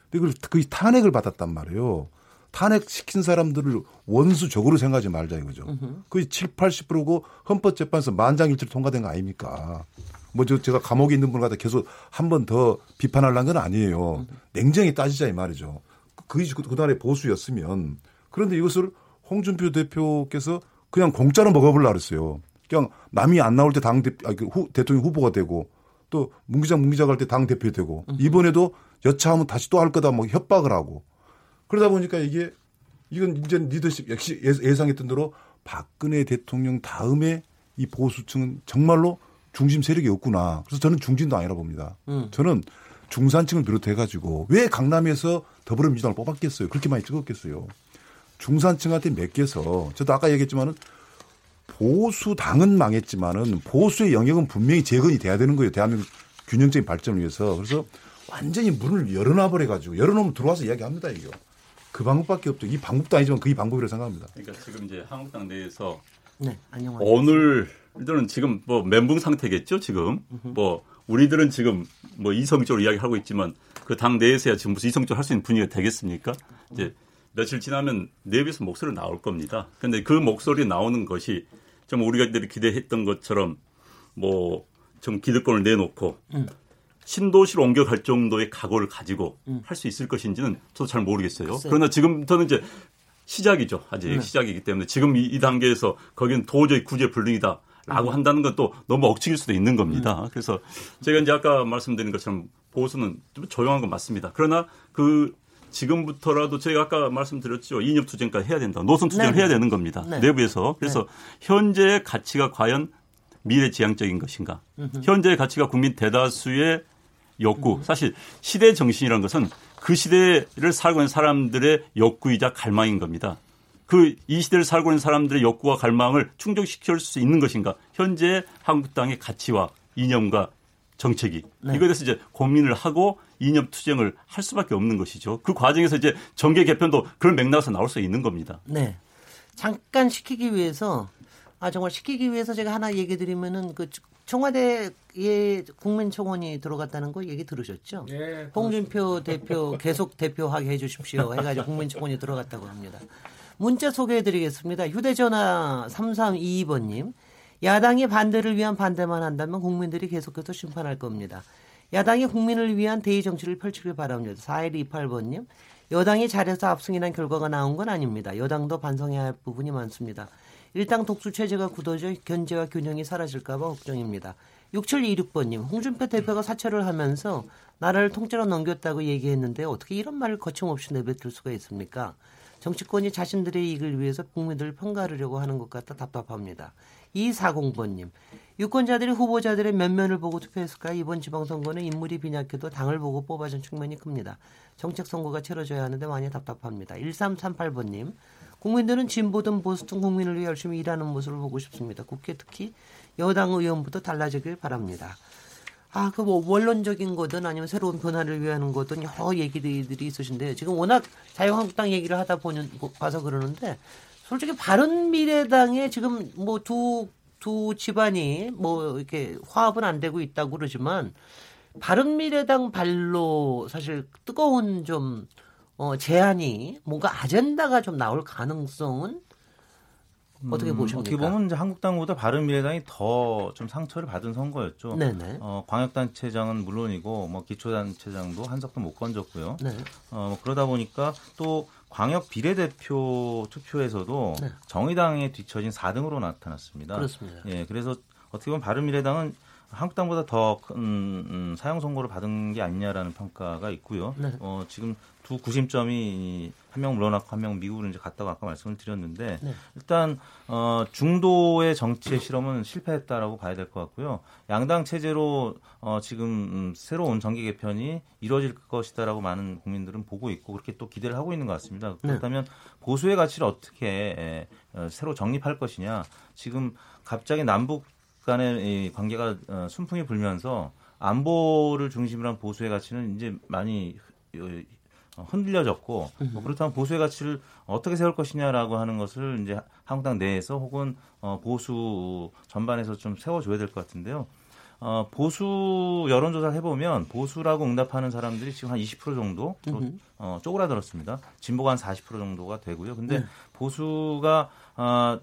근데 그걸 그 탄핵을 받았단 말이에요. 탄핵시킨 사람들을 원수 적으로 생각하지 말자 이거죠. 거의 7, 80%고 헌법재판소 만장일치로 통과된 거 아닙니까? 뭐 저 제가 감옥에 있는 분을 갖다 계속 한 번 더 비판하려는 건 아니에요. 냉정히 따지자 이 말이죠. 그게 그- 그날의 보수였으면 그런데 이것을 홍준표 대표께서 그냥 공짜로 먹어보려고 그랬어요. 그냥 남이 안 나올 때 당 대표, 아니, 그 후, 대통령 후보가 되고 또 문기장 문기장 할 때 당 대표 되고 이번에도 여차하면 다시 또 할 거다 뭐 협박을 하고 그러다 보니까 이게 이건 이제 리더십 역시 예- 예상했던 대로 박근혜 대통령 다음에 이 보수층은 정말로 중심 세력이 없구나. 그래서 저는 중진도 아니라 봅니다. 저는 중산층을 비롯해 가지고 왜 강남에서 더불어민주당을 뽑았겠어요? 그렇게 많이 찍었겠어요? 중산층한테 맡겨서 저도 아까 얘기했지만은 보수 당은 망했지만은 보수의 영역은 분명히 재건이 돼야 되는 거예요. 대한민국 균형적인 발전을 위해서. 그래서 완전히 문을 열어놔 버려 가지고 열어놓으면 들어와서 이야기합니다 이거. 그 방법밖에 없죠. 이 방법도 아니지만 그 방법이라고 생각합니다. 그러니까 지금 이제 한국당 내에서 네, 안녕하세요. 오늘 들은 지금 뭐 멘붕 상태겠죠. 지금 뭐 우리들은 지금 뭐 이성적으로 이야기하고 있지만 그 당 내에서야 지금 무슨 이성적으로 할 수 있는 분위기가 되겠습니까? 이제 며칠 지나면 내부에서 목소리 나올 겁니다. 근데 그 목소리 나오는 것이 좀 우리가 기대했던 것처럼 뭐 좀 기득권을 내놓고 신도시로 옮겨갈 정도의 각오를 가지고 할수 있을 것인지는 저도 잘 모르겠어요. 글쎄요. 그러나 지금부터는 이제 시작이죠. 아직 시작이기 때문에 지금 이, 이 단계에서 거기는 도저히 구제 불능이다. 라고 한다는 건 또 너무 억측일 수도 있는 겁니다. 그래서 제가 이제 아까 말씀드린 것처럼 보수는 좀 조용한 건 맞습니다. 그러나 그 지금부터라도 제가 아까 말씀드렸죠. 이념 투쟁까지 해야 된다. 노선 투쟁을 네. 해야 되는 겁니다. 네. 내부에서. 그래서 현재의 가치가 과연 미래 지향적인 것인가. 현재의 가치가 국민 대다수의 욕구. 사실 시대 정신이라는 것은 그 시대를 살고 있는 사람들의 욕구이자 갈망인 겁니다. 그 이 시대를 살고 있는 사람들의 욕구와 갈망을 충족시킬 수 있는 것인가? 현재 한국당의 가치와 이념과 정책이 네. 이거에 대해서 이제 고민을 하고 이념 투쟁을 할 수밖에 없는 것이죠. 그 과정에서 이제 정계 개편도 그런 맥락에서 나올 수 있는 겁니다. 네. 잠깐 시키기 위해서 아 정말 시키기 위해서 제가 하나 얘기 드리면은 그 청와대에 국민청원이 들어갔다는 거 얘기 들으셨죠? 예, 홍준표 대표 계속 대표하게 해주십시오. 해가지고 <laughs> 국민청원이 들어갔다고 합니다. 문자 소개해드리겠습니다. 휴대전화 3322번님. 야당이 반대를 위한 반대만 한다면 국민들이 계속해서 심판할 겁니다. 야당이 국민을 위한 대의 정치를 펼치길 바랍니다. 4128번님. 여당이 잘해서 압승이란 결과가 나온 건 아닙니다. 여당도 반성해야 할 부분이 많습니다. 일당 독수 체제가 굳어져 견제와 균형이 사라질까봐 걱정입니다. 6726번님, 홍준표 대표가 사퇴를 하면서 나라를 통째로 넘겼다고 얘기했는데 어떻게 이런 말을 거침없이 내뱉을 수가 있습니까? 정치권이 자신들의 이익을 위해서 국민들을 평가하려고 하는 것 같아 답답합니다. 240번님, 유권자들이 후보자들의 면면을 보고 투표했을까 이번 지방선거는 인물이 빈약해도 당을 보고 뽑아준 측면이 큽니다. 정책 선거가 치러져야 하는데 많이 답답합니다. 1338번님, 국민들은 진보든 보수든 국민을 위해 열심히 일하는 모습을 보고 싶습니다. 국회 특히 여당 의원부터 달라지길 바랍니다. 아, 그 뭐 원론적인 거든 아니면 새로운 변화를 위하는 거든 여러 얘기들이 있으신데 지금 워낙 자유한국당 얘기를 하다 보는 봐서 그러는데 솔직히 바른 미래당에 지금 뭐 두 두 집안이 뭐 이렇게 화합은 안 되고 있다고 그러지만 바른 미래당 발로 사실 뜨거운 좀 어, 제안이 뭔가 아젠다가 좀 나올 가능성은 어떻게 음, 보십니까? 어떻게 보면 이제 한국당보다 바른미래당이 더 좀 상처를 받은 선거였죠. 네네. 어, 광역단체장은 물론이고 뭐 기초단체장도 한석도 못 건졌고요. 네. 어, 뭐 그러다 보니까 또 광역 비례대표 투표에서도 네. 정의당에 뒤처진 4등으로 나타났습니다. 그렇습니다. 예, 그래서 어떻게 보면 바른미래당은 한국당보다 더큰 음, 사형 선고를 받은 게 아니냐라는 평가가 있고요. 네. 어, 지금 두 구심점이 한 명 물러났고 한 명 미국으로 이제 갔다고 아까 말씀을 드렸는데 네. 일단 어, 중도의 정치의 실험은 실패했다라고 봐야 될 것 같고요. 양당 체제로 어, 지금 음, 새로운 정계 개편이 이루어질 것이다라고 많은 국민들은 보고 있고 그렇게 또 기대를 하고 있는 것 같습니다. 네. 그렇다면 보수의 가치를 어떻게 에, 어, 새로 정립할 것이냐. 지금 갑자기 남북 간의 이 관계가 어, 순풍이 불면서 안보를 중심으로 한 보수의 가치는 이제 많이 어, 흔들려졌고 뭐 그렇다면 보수의 가치를 어떻게 세울 것이냐라고 하는 것을 이제 한국당 내에서 혹은 어, 보수 전반에서 좀 세워줘야 될 것 같은데요. 어, 보수 여론조사를 해보면 보수라고 응답하는 사람들이 지금 한 20% 정도 어, 쪼그라들었습니다. 진보가 한 40% 정도가 되고요. 근데 네. 보수가 아,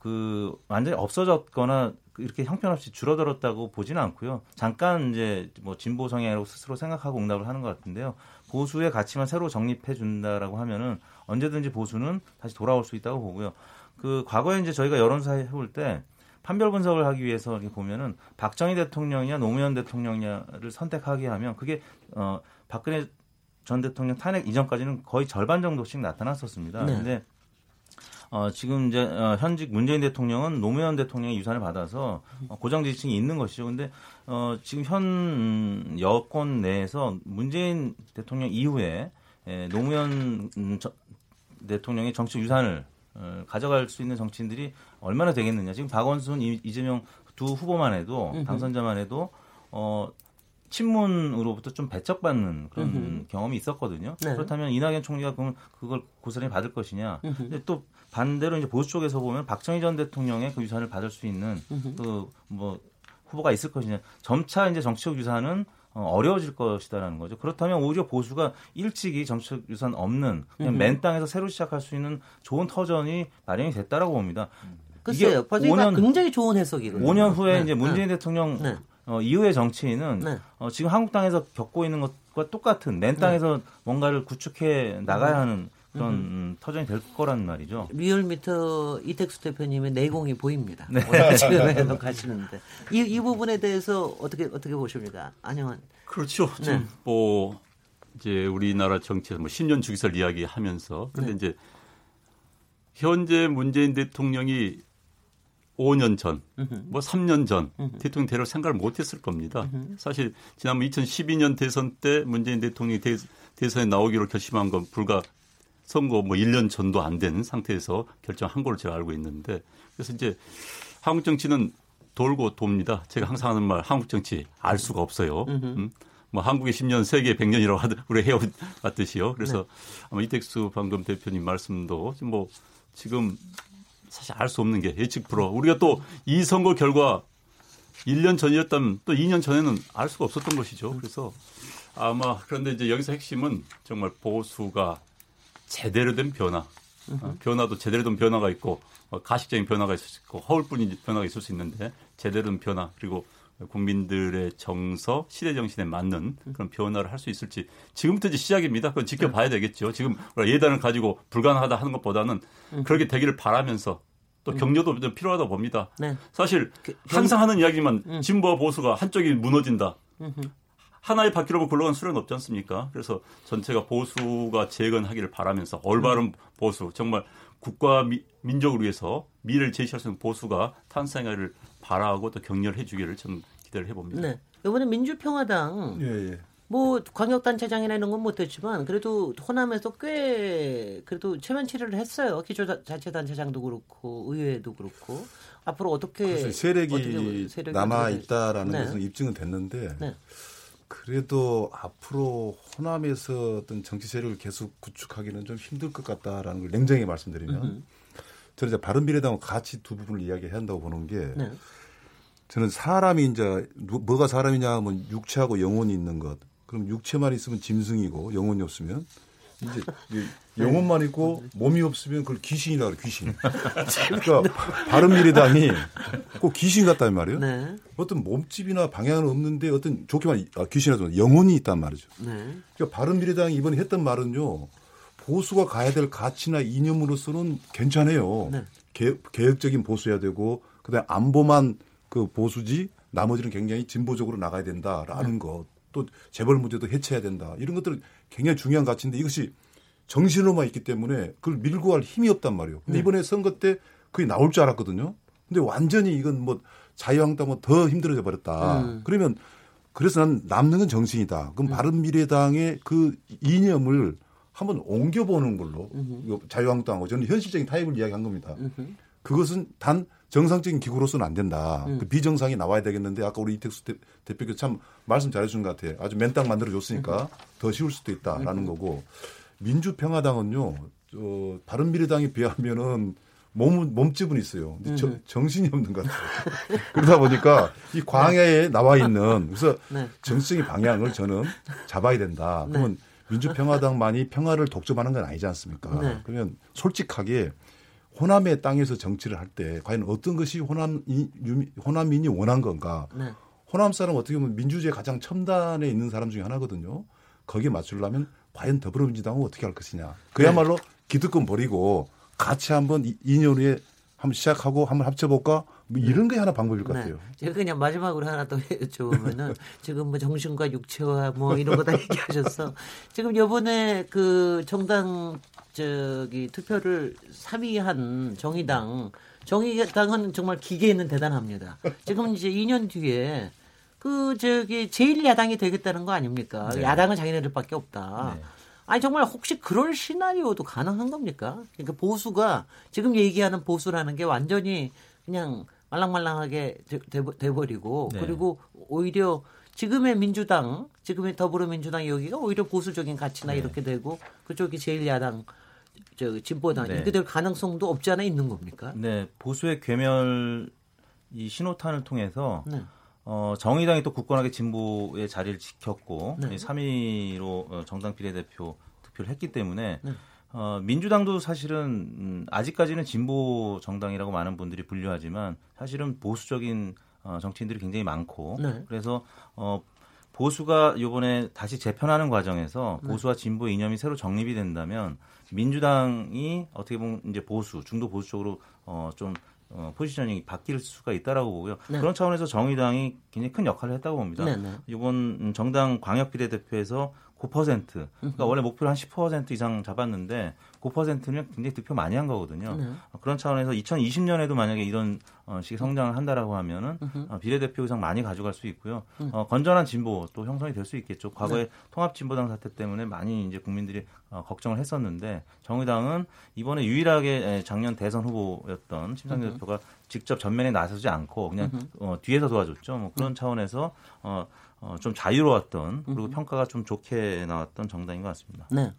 그 완전히 없어졌거나 이렇게 형편없이 줄어들었다고 보지는 않고요. 잠깐 이제 뭐 진보 성향이라고 스스로 생각하고 응답을 하는 것 같은데요. 보수의 가치만 새로 정립해 준다라고 하면은 언제든지 보수는 다시 돌아올 수 있다고 보고요. 그 과거에 이제 저희가 여론조사 해볼 때 판별 분석을 하기 위해서 이렇게 보면은 박정희 대통령이냐 노무현 대통령이냐를 선택하게 하면 그게 어 박근혜 전 대통령 탄핵 이전까지는 거의 절반 정도씩 나타났었습니다. 네. 근데 어, 지금 이제 어, 현직 문재인 대통령은 노무현 대통령의 유산을 받아서 어, 고정 지지층이 있는 것이죠. 근데 어, 지금 현 음, 여권 내에서 문재인 대통령 이후에 에, 노무현 음, 저, 대통령의 정치 유산을 어, 가져갈 수 있는 정치인들이 얼마나 되겠느냐. 지금 박원순, 이- 이재명 두 후보만 해도 당선자만 해도 어, 친문으로부터 좀 배척받는 그런 경험이 있었거든요. 네. 그렇다면 이낙연 총리가 그럼 그걸 고스란히 받을 것이냐. 근데 또 반대로 이제 보수 쪽에서 보면 박정희 전 대통령의 그 유산을 받을 수 있는 그 뭐 후보가 있을 것이냐. 점차 이제 정치적 유산은 어, 어려워질 것이다라는 거죠. 그렇다면 오히려 보수가 일찍이 정치적 유산 없는 그냥 맨 땅에서 새로 시작할 수 있는 좋은 터전이 마련이 됐다라고 봅니다. 글쎄요. 이거 5년 굉장히 좋은 해석이거든요. 5년 후에 네, 이제 문재인 대통령 네. 어, 이후의 정치인은 네. 어, 지금 한국 땅에서 겪고 있는 것과 똑같은 맨 땅에서 뭔가를 구축해 나가야 하는 그런 음, 터전이 될 거란 말이죠. 리얼미터 이택수 대표님의 내공이 보입니다. 네. 오늘 <laughs> 지금 해석하시는데 이, 이 부분에 대해서 어떻게 어떻게 보십니까? 안영환. 그렇죠. 네. 지금 뭐 이제 우리나라 정치에서 뭐 10년 주기설 이야기하면서 네. 근데 이제 현재 문재인 대통령이 5년 전, 뭐 3년 전 대통령 대로 생각을 못했을 겁니다. 사실 지난번 2012년 대선 때 문재인 대통령이 대, 대선에 나오기로 결심한 건 불과 선거 뭐 1년 전도 안 되는 상태에서 결정한 걸로 제가 알고 있는데 그래서 이제 한국 정치는 돌고 돕니다. 제가 항상 하는 말 한국 정치 알 수가 없어요. 음? 뭐 한국의 10년, 세계 100년이라고 하듯 <laughs> 우리 해왔듯이요. 그래서 아마 이택수 방금 대표님 말씀도 뭐 지금 사실 알 수 없는 게 예측 불허. 우리가 또 이 선거 결과 1년 전이었다면 또 2년 전에는 알 수가 없었던 것이죠. 그래서 아마 그런데 이제 여기서 핵심은 정말 보수가 제대로 된 변화. 어, 변화도 제대로 된 변화가 있고 어, 가식적인 변화가 있을 수 있고 허울뿐인 변화가 있을 수 있는데 제대로 된 변화 그리고 국민들의 정서, 시대 정신에 맞는 그런 변화를 할 수 있을지 지금부터 이제 시작입니다. 그건 지켜봐야 되겠죠. 지금 우리가 예단을 가지고 불가능하다 하는 것보다는 그렇게 되기를 바라면서 또 격려도 좀 필요하다 고 봅니다. 네. 사실 그, 항상 하는 이야기만 진보와 보수가 한쪽이 무너진다. 하나의 바퀴로 굴러간 수련은 없지 않습니까? 그래서 전체가 보수가 재건하기를 바라면서 올바른 보수, 정말 국가 미- 민족을 위해서 미래를 제시할 수 있는 보수가 탄생하기를 바라고 또 격려를 해주기를 저는 기대를 해봅니다. 네. 이번에 민주평화당 예, 예. 뭐 광역단체장이나 이런 건 못했지만 그래도 호남에서 꽤 그래도 최면 치료를 했어요. 기초자치단체장도 그렇고 의회도 그렇고 앞으로 어떻게 세력이, 어떻게 세력이 남아 있다라는 네. 것은 입증은 됐는데 네. 그래도 앞으로 호남에서 어떤 정치 세력을 계속 구축하기는 좀 힘들 것 같다라는 걸 냉정히 말씀드리면 저는 이제 바른미래당과 같이 두 부분을 이야기해야 한다고 보는 게 네. 저는 사람이 이제 누- 뭐가 사람이냐 하면 육체하고 영혼이 있는 것. 그럼 육체만 있으면 짐승이고 영혼이 없으면 이제 이 영혼만 있고 몸이 없으면 그걸 귀신이라 그래 귀신. <laughs> 그러니까 바른미래당이 꼭 귀신 같단 말이에요. 네. 어떤 몸집이나 방향은 없는데 어떤 좋게 말하면 아, 귀신이라도 영혼이 있단 말이죠. 네. 그러니까 바른미래당이 이번에 했던 말은요. 보수가 가야 될 가치나 이념으로서는 괜찮아요. 네. 개, 개혁적인 보수해야 되고 그다음에 안보만 그 보수지 나머지는 굉장히 진보적으로 나가야 된다라는 것. 또 재벌 문제도 해체해야 된다. 이런 것들은 굉장히 중요한 가치인데 이것이 정신으로만 있기 때문에 그걸 밀고 갈 힘이 없단 말이에요. 근데 이번에 선거 때 그게 나올 줄 알았거든요. 근데 완전히 이건 뭐 자유한국당은 더 힘들어져 버렸다. 그러면 그래서 난 남는 건 정신이다. 그럼 바른미래당의 그 이념을 한번 옮겨보는 걸로 자유한국당하고 저는 현실적인 타협을 이야기한 겁니다. 그것은 단 정상적인 기구로서는 안 된다. 그 비정상이 나와야 되겠는데 아까 우리 이택수 대, 대표께서 참 말씀 잘해준 것 같아요. 아주 맨땅 만들어 줬으니까 더 쉬울 수도 있다라는 거고 민주평화당은요. 저 바른미래당에 비하면은 몸 몸집은 있어요. 근데 저, 정신이 없는 것 같아요. <laughs> 그러다 보니까 이 광야에 나와 있는 그래서 <laughs> 네. 정치적인 방향을 저는 잡아야 된다. 네. 그러면 민주평화당만이 평화를 독점하는 건 아니지 않습니까? 네. 그러면 솔직하게 호남의 땅에서 정치를 할 때 과연 어떤 것이 호남 호남민이 원한 건가? 네. 호남 사람 어떻게 보면 민주주의 가장 첨단에 있는 사람 중에 하나거든요. 거기에 맞추려면 과연 더불어민주당은 어떻게 할 것이냐. 그야말로 기득권 버리고 같이 한번 2년 후에 한번 시작하고 한번 합쳐볼까? 뭐 이런 게 하나 방법일 것 같아요. 네. 제가 그냥 마지막으로 하나 더 <laughs> 여쭤보면은 지금 뭐 정신과 육체와 뭐 이런 거 다 <laughs> 얘기하셨어. 지금 요번에 그 정당 저기 투표를 3위 한 정의당 정의당은 정말 기계는 대단합니다. 지금 이제 2년 뒤에 그 저기 제1야당이 되겠다는 거 아닙니까? 네. 야당은 자기네들밖에 없다. 네. 아니 정말 혹시 그럴 시나리오도 가능한 겁니까? 그러니까 보수가 지금 얘기하는 보수라는 게 완전히 그냥 말랑말랑하게 돼- 돼- 돼 버리고 네. 그리고 오히려 지금의 민주당, 지금의 더불어민주당 여기가 오히려 보수적인 가치나 네. 이렇게 되고 그쪽이 제1야당, 저 진보당 네. 이렇게 될 가능성도 없지 않아 있는 겁니까? 네, 보수의 괴멸 이 신호탄을 통해서 네. 어, 정의당이 또 굳건하게 진보의 자리를 지켰고 네. 3위로 어, 정당 비례대표 득표를 했기 때문에 네. 어, 민주당도 사실은 음, 아직까지는 진보 정당이라고 많은 분들이 분류하지만 사실은 보수적인 어, 정치인들이 굉장히 많고 네. 그래서 어, 보수가 이번에 다시 재편하는 과정에서 네. 보수와 진보 이념이 새로 정립이 된다면 민주당이 어떻게 보면 이제 보수 중도 보수 쪽으로 어, 좀 어, 포지셔닝이 바뀔 수가 있다라고 보고요. 네. 그런 차원에서 정의당이 굉장히 큰 역할을 했다고 봅니다. 네, 네. 이번 정당 광역 비례대표에서 9% 그러니까 원래 목표를 한 10% 이상 잡았는데 9%는 굉장히 득표 많이 한 거거든요. 네. 어, 그런 차원에서 2020년에도 만약에 이런 어, 식의 성장을 한다라고 하면은 어, 비례대표 이상 많이 가져갈 수 있고요. 음. 어, 건전한 진보 또 형성이 될 수 있겠죠. 과거에 네. 통합진보당 사태 때문에 많이 이제 국민들이 어, 걱정을 했었는데 정의당은 이번에 유일하게 에, 작년 대선 후보였던 심상정 대표가 직접 전면에 나서지 않고 그냥 어, 뒤에서 도와줬죠. 뭐 음. 그런 차원에서 어, 어, 좀 자유로웠던 그리고 평가가 좀 좋게 나왔던 정당인 것 같습니다. 네.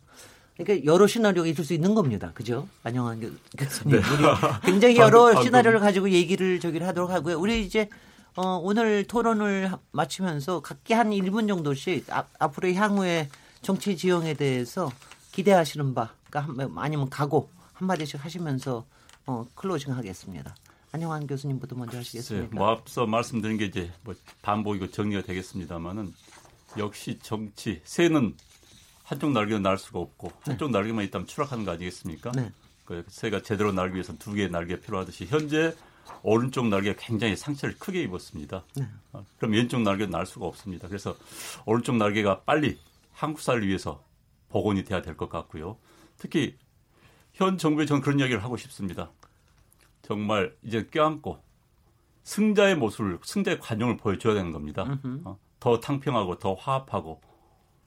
그러니까 여러 시나리오가 있을 수 있는 겁니다. 그죠? 안녕한 교- 교수님. 네. <laughs> 굉장히 여러 방금- 시나리오를 가지고 얘기를 저기를 하도록 하고요. 우리 이제 어, 오늘 토론을 하- 마치면서 각기 한 1분 정도씩 앞, 앞으로의 향후의 정치 지형에 대해서 기대하시는 바, 그러니까 한- 아니면 각오 한마디씩 하시면서 어, 클로징 하겠습니다. 안녕한 교수님부터 먼저 하시겠습니까? 네, 뭐 앞서 말씀드린 게 이제 뭐 반복이고 정리가 되겠습니다만은 역시 정치 새는 한쪽 날개는 날 수가 없고 한쪽 날개만 있다면 추락하는 거 아니겠습니까? 네. 그 새가 제대로 날기 위해서는 두 개의 날개가 필요하듯이 현재 오른쪽 날개가 굉장히 상처를 크게 입었습니다. 어, 그럼 왼쪽 날개는 날 수가 없습니다. 그래서 오른쪽 날개가 빨리 한국사를 위해서 복원이 돼야 될 것 같고요. 특히 현 정부에 저는 그런 이야기를 하고 싶습니다. 정말 이제 껴안고 승자의 모습을 승자의 관용을 보여줘야 되는 겁니다. 어, 더 탕평하고 더 화합하고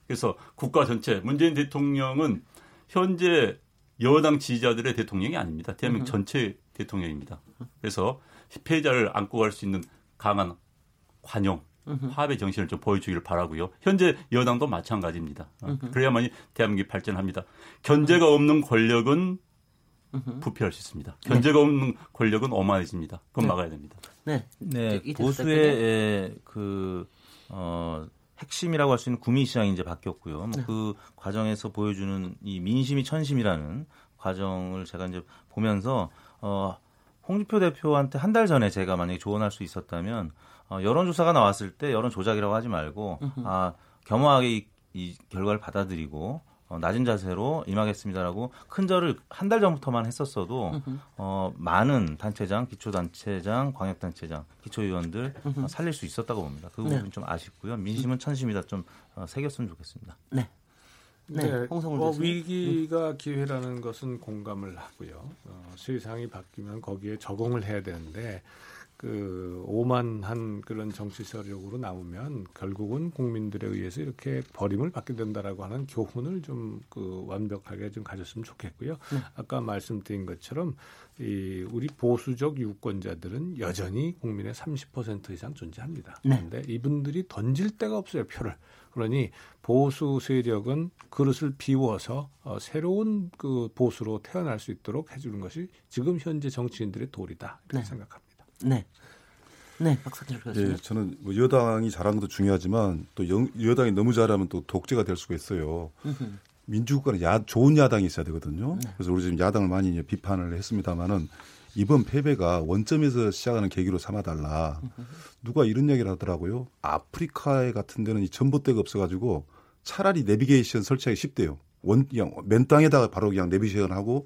그래서 국가 전체 문재인 대통령은 현재 여당 지지자들의 대통령이 아닙니다. 대한민국 전체 대통령입니다. 그래서 피해자를 안고 갈 수 있는 강한 관용, 화합의 정신을 좀 보여주기를 바라고요. 현재 여당도 마찬가지입니다. 어, 그래야만이 대한민국이 발전합니다. 견제가 없는 권력은 부패할 수 있습니다. 견제가 없는 권력은 오만해집니다. 그건 막아야 됩니다. 네. 네, 보수의. 에, 그 어, 핵심이라고 할 수 있는 구민 시장이 이제 바뀌었고요. 네. 뭐그 과정에서 보여주는 이 민심이 천심이라는 과정을 제가 이제 보면서 어, 홍준표 대표한테 한 달 전에 제가 만약에 조언할 수 있었다면 어, 여론조사가 나왔을 때 여론 조작이라고 하지 말고 아 겸허하게 이, 이 결과를 받아들이고 어, 낮은 자세로 임하겠습니다라고 큰 절을 한 달 전부터만 했었어도 어, 많은 단체장, 기초단체장, 광역단체장, 기초의원들 어, 살릴 수 있었다고 봅니다. 그 부분 네. 좀 아쉽고요. 민심은 천심이다 좀 어, 새겼으면 좋겠습니다. 네. 네, 홍성훈 뭐 교수님. 위기가 기회라는 것은 공감을 하고요. 어, 세상이 바뀌면 거기에 적응을 해야 되는데 그 오만한 그런 정치 세력으로 나오면 결국은 국민들에 의해서 이렇게 버림을 받게 된다라고 하는 교훈을 좀 그 완벽하게 좀 가졌으면 좋겠고요. 네. 아까 말씀드린 것처럼 이 우리 보수적 유권자들은 여전히 국민의 30% 이상 존재합니다. 네. 그런데 이분들이 던질 데가 없어요 표를. 그러니 보수 세력은 그릇을 비워서 어, 새로운 그 보수로 태어날 수 있도록 해주는 것이 지금 현재 정치인들의 도리다 이렇게 네. 생각합니다. 네. 네, 교수님. 예, 저는 뭐 여당이 잘하는 것도 중요하지만 또 영, 여당이 너무 잘하면 또 독재가 될 수가 있어요. 민주국가는 야, 좋은 야당이 있어야 되거든요. 그래서 우리 지금 야당을 많이 비판을 했습니다마는 이번 패배가 원점에서 시작하는 계기로 삼아달라. 누가 이런 얘기를 하더라고요. 아프리카에 같은 데는 이 전봇대가 없어가지고 차라리 내비게이션 설치하기 쉽대요. 원, 그냥 맨 땅에다가 바로 그냥 내비게이션 하고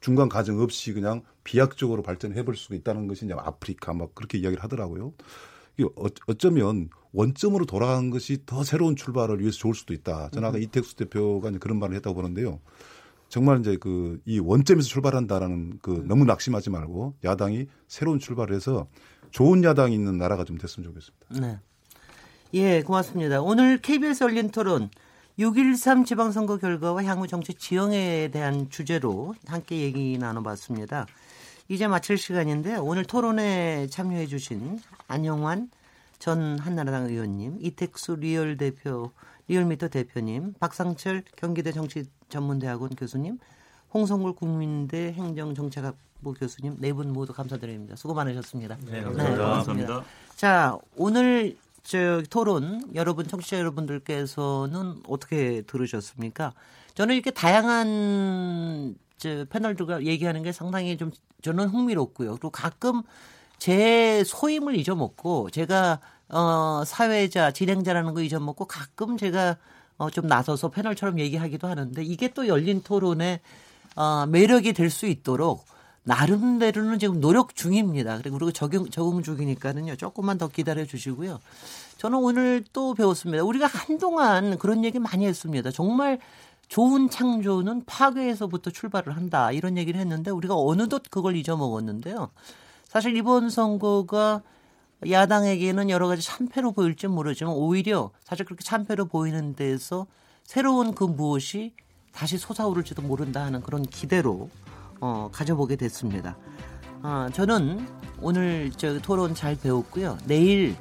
중간 과정 없이 그냥 비약적으로 발전해 볼 수가 있다는 것이 이제 아프리카 막 그렇게 이야기를 하더라고요. 어- 어쩌면 원점으로 돌아가는 것이 더 새로운 출발을 위해서 좋을 수도 있다. 저는 아까 이택수 대표가 그런 말을 했다고 보는데요. 정말 이제 그 이 원점에서 출발한다라는 그 너무 낙심하지 말고 야당이 새로운 출발을 해서 좋은 야당이 있는 나라가 좀 됐으면 좋겠습니다. 네. 예, 고맙습니다. 오늘 KBS 열린 토론 6.13 지방선거 결과와 향후 정치 지형에 대한 주제로 함께 얘기 나눠봤습니다. 이제 마칠 시간인데 오늘 토론에 참여해 주신 안형환 전 한나라당 의원님, 이택수 리얼 대표, 리얼미터 대표님, 박상철 경기대 정치전문대학원 교수님, 홍성걸 국민대 행정정책학부 교수님 네 분 모두 감사드립니다. 수고 많으셨습니다. 네, 감사합니다. 감사합니다. 자, 오늘 저 토론 여러분 청취자 여러분들께서는 어떻게 들으셨습니까? 저는 이렇게 다양한 저 패널들과 얘기하는 게 상당히 좀 저는 흥미롭고요. 그리고 가끔 제 소임을 잊어먹고 제가 어 사회자 진행자라는 거 잊어먹고 가끔 제가 어 좀 나서서 패널처럼 얘기하기도 하는데 이게 또 열린 토론의 어 매력이 될 수 있도록 나름대로는 지금 노력 중입니다. 그리고 적용 적응 중이니까는요. 조금만 더 기다려 주시고요. 저는 오늘 또 배웠습니다. 우리가 한동안 그런 얘기 많이 했습니다. 정말 좋은 창조는 파괴에서부터 출발을 한다. 이런 얘기를 했는데 우리가 어느덧 그걸 잊어먹었는데요. 사실 이번 선거가 야당에게는 여러 가지 참패로 보일지 모르지만 오히려 사실 그렇게 참패로 보이는 데서 새로운 그 무엇이 다시 솟아오를지도 모른다 하는 그런 기대로 어, 가져보게 됐습니다. 아, 저는 오늘 저 토론 잘 배웠고요. 내일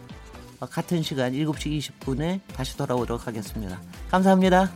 같은 시간 7시 20분에 다시 돌아오도록 하겠습니다. 감사합니다.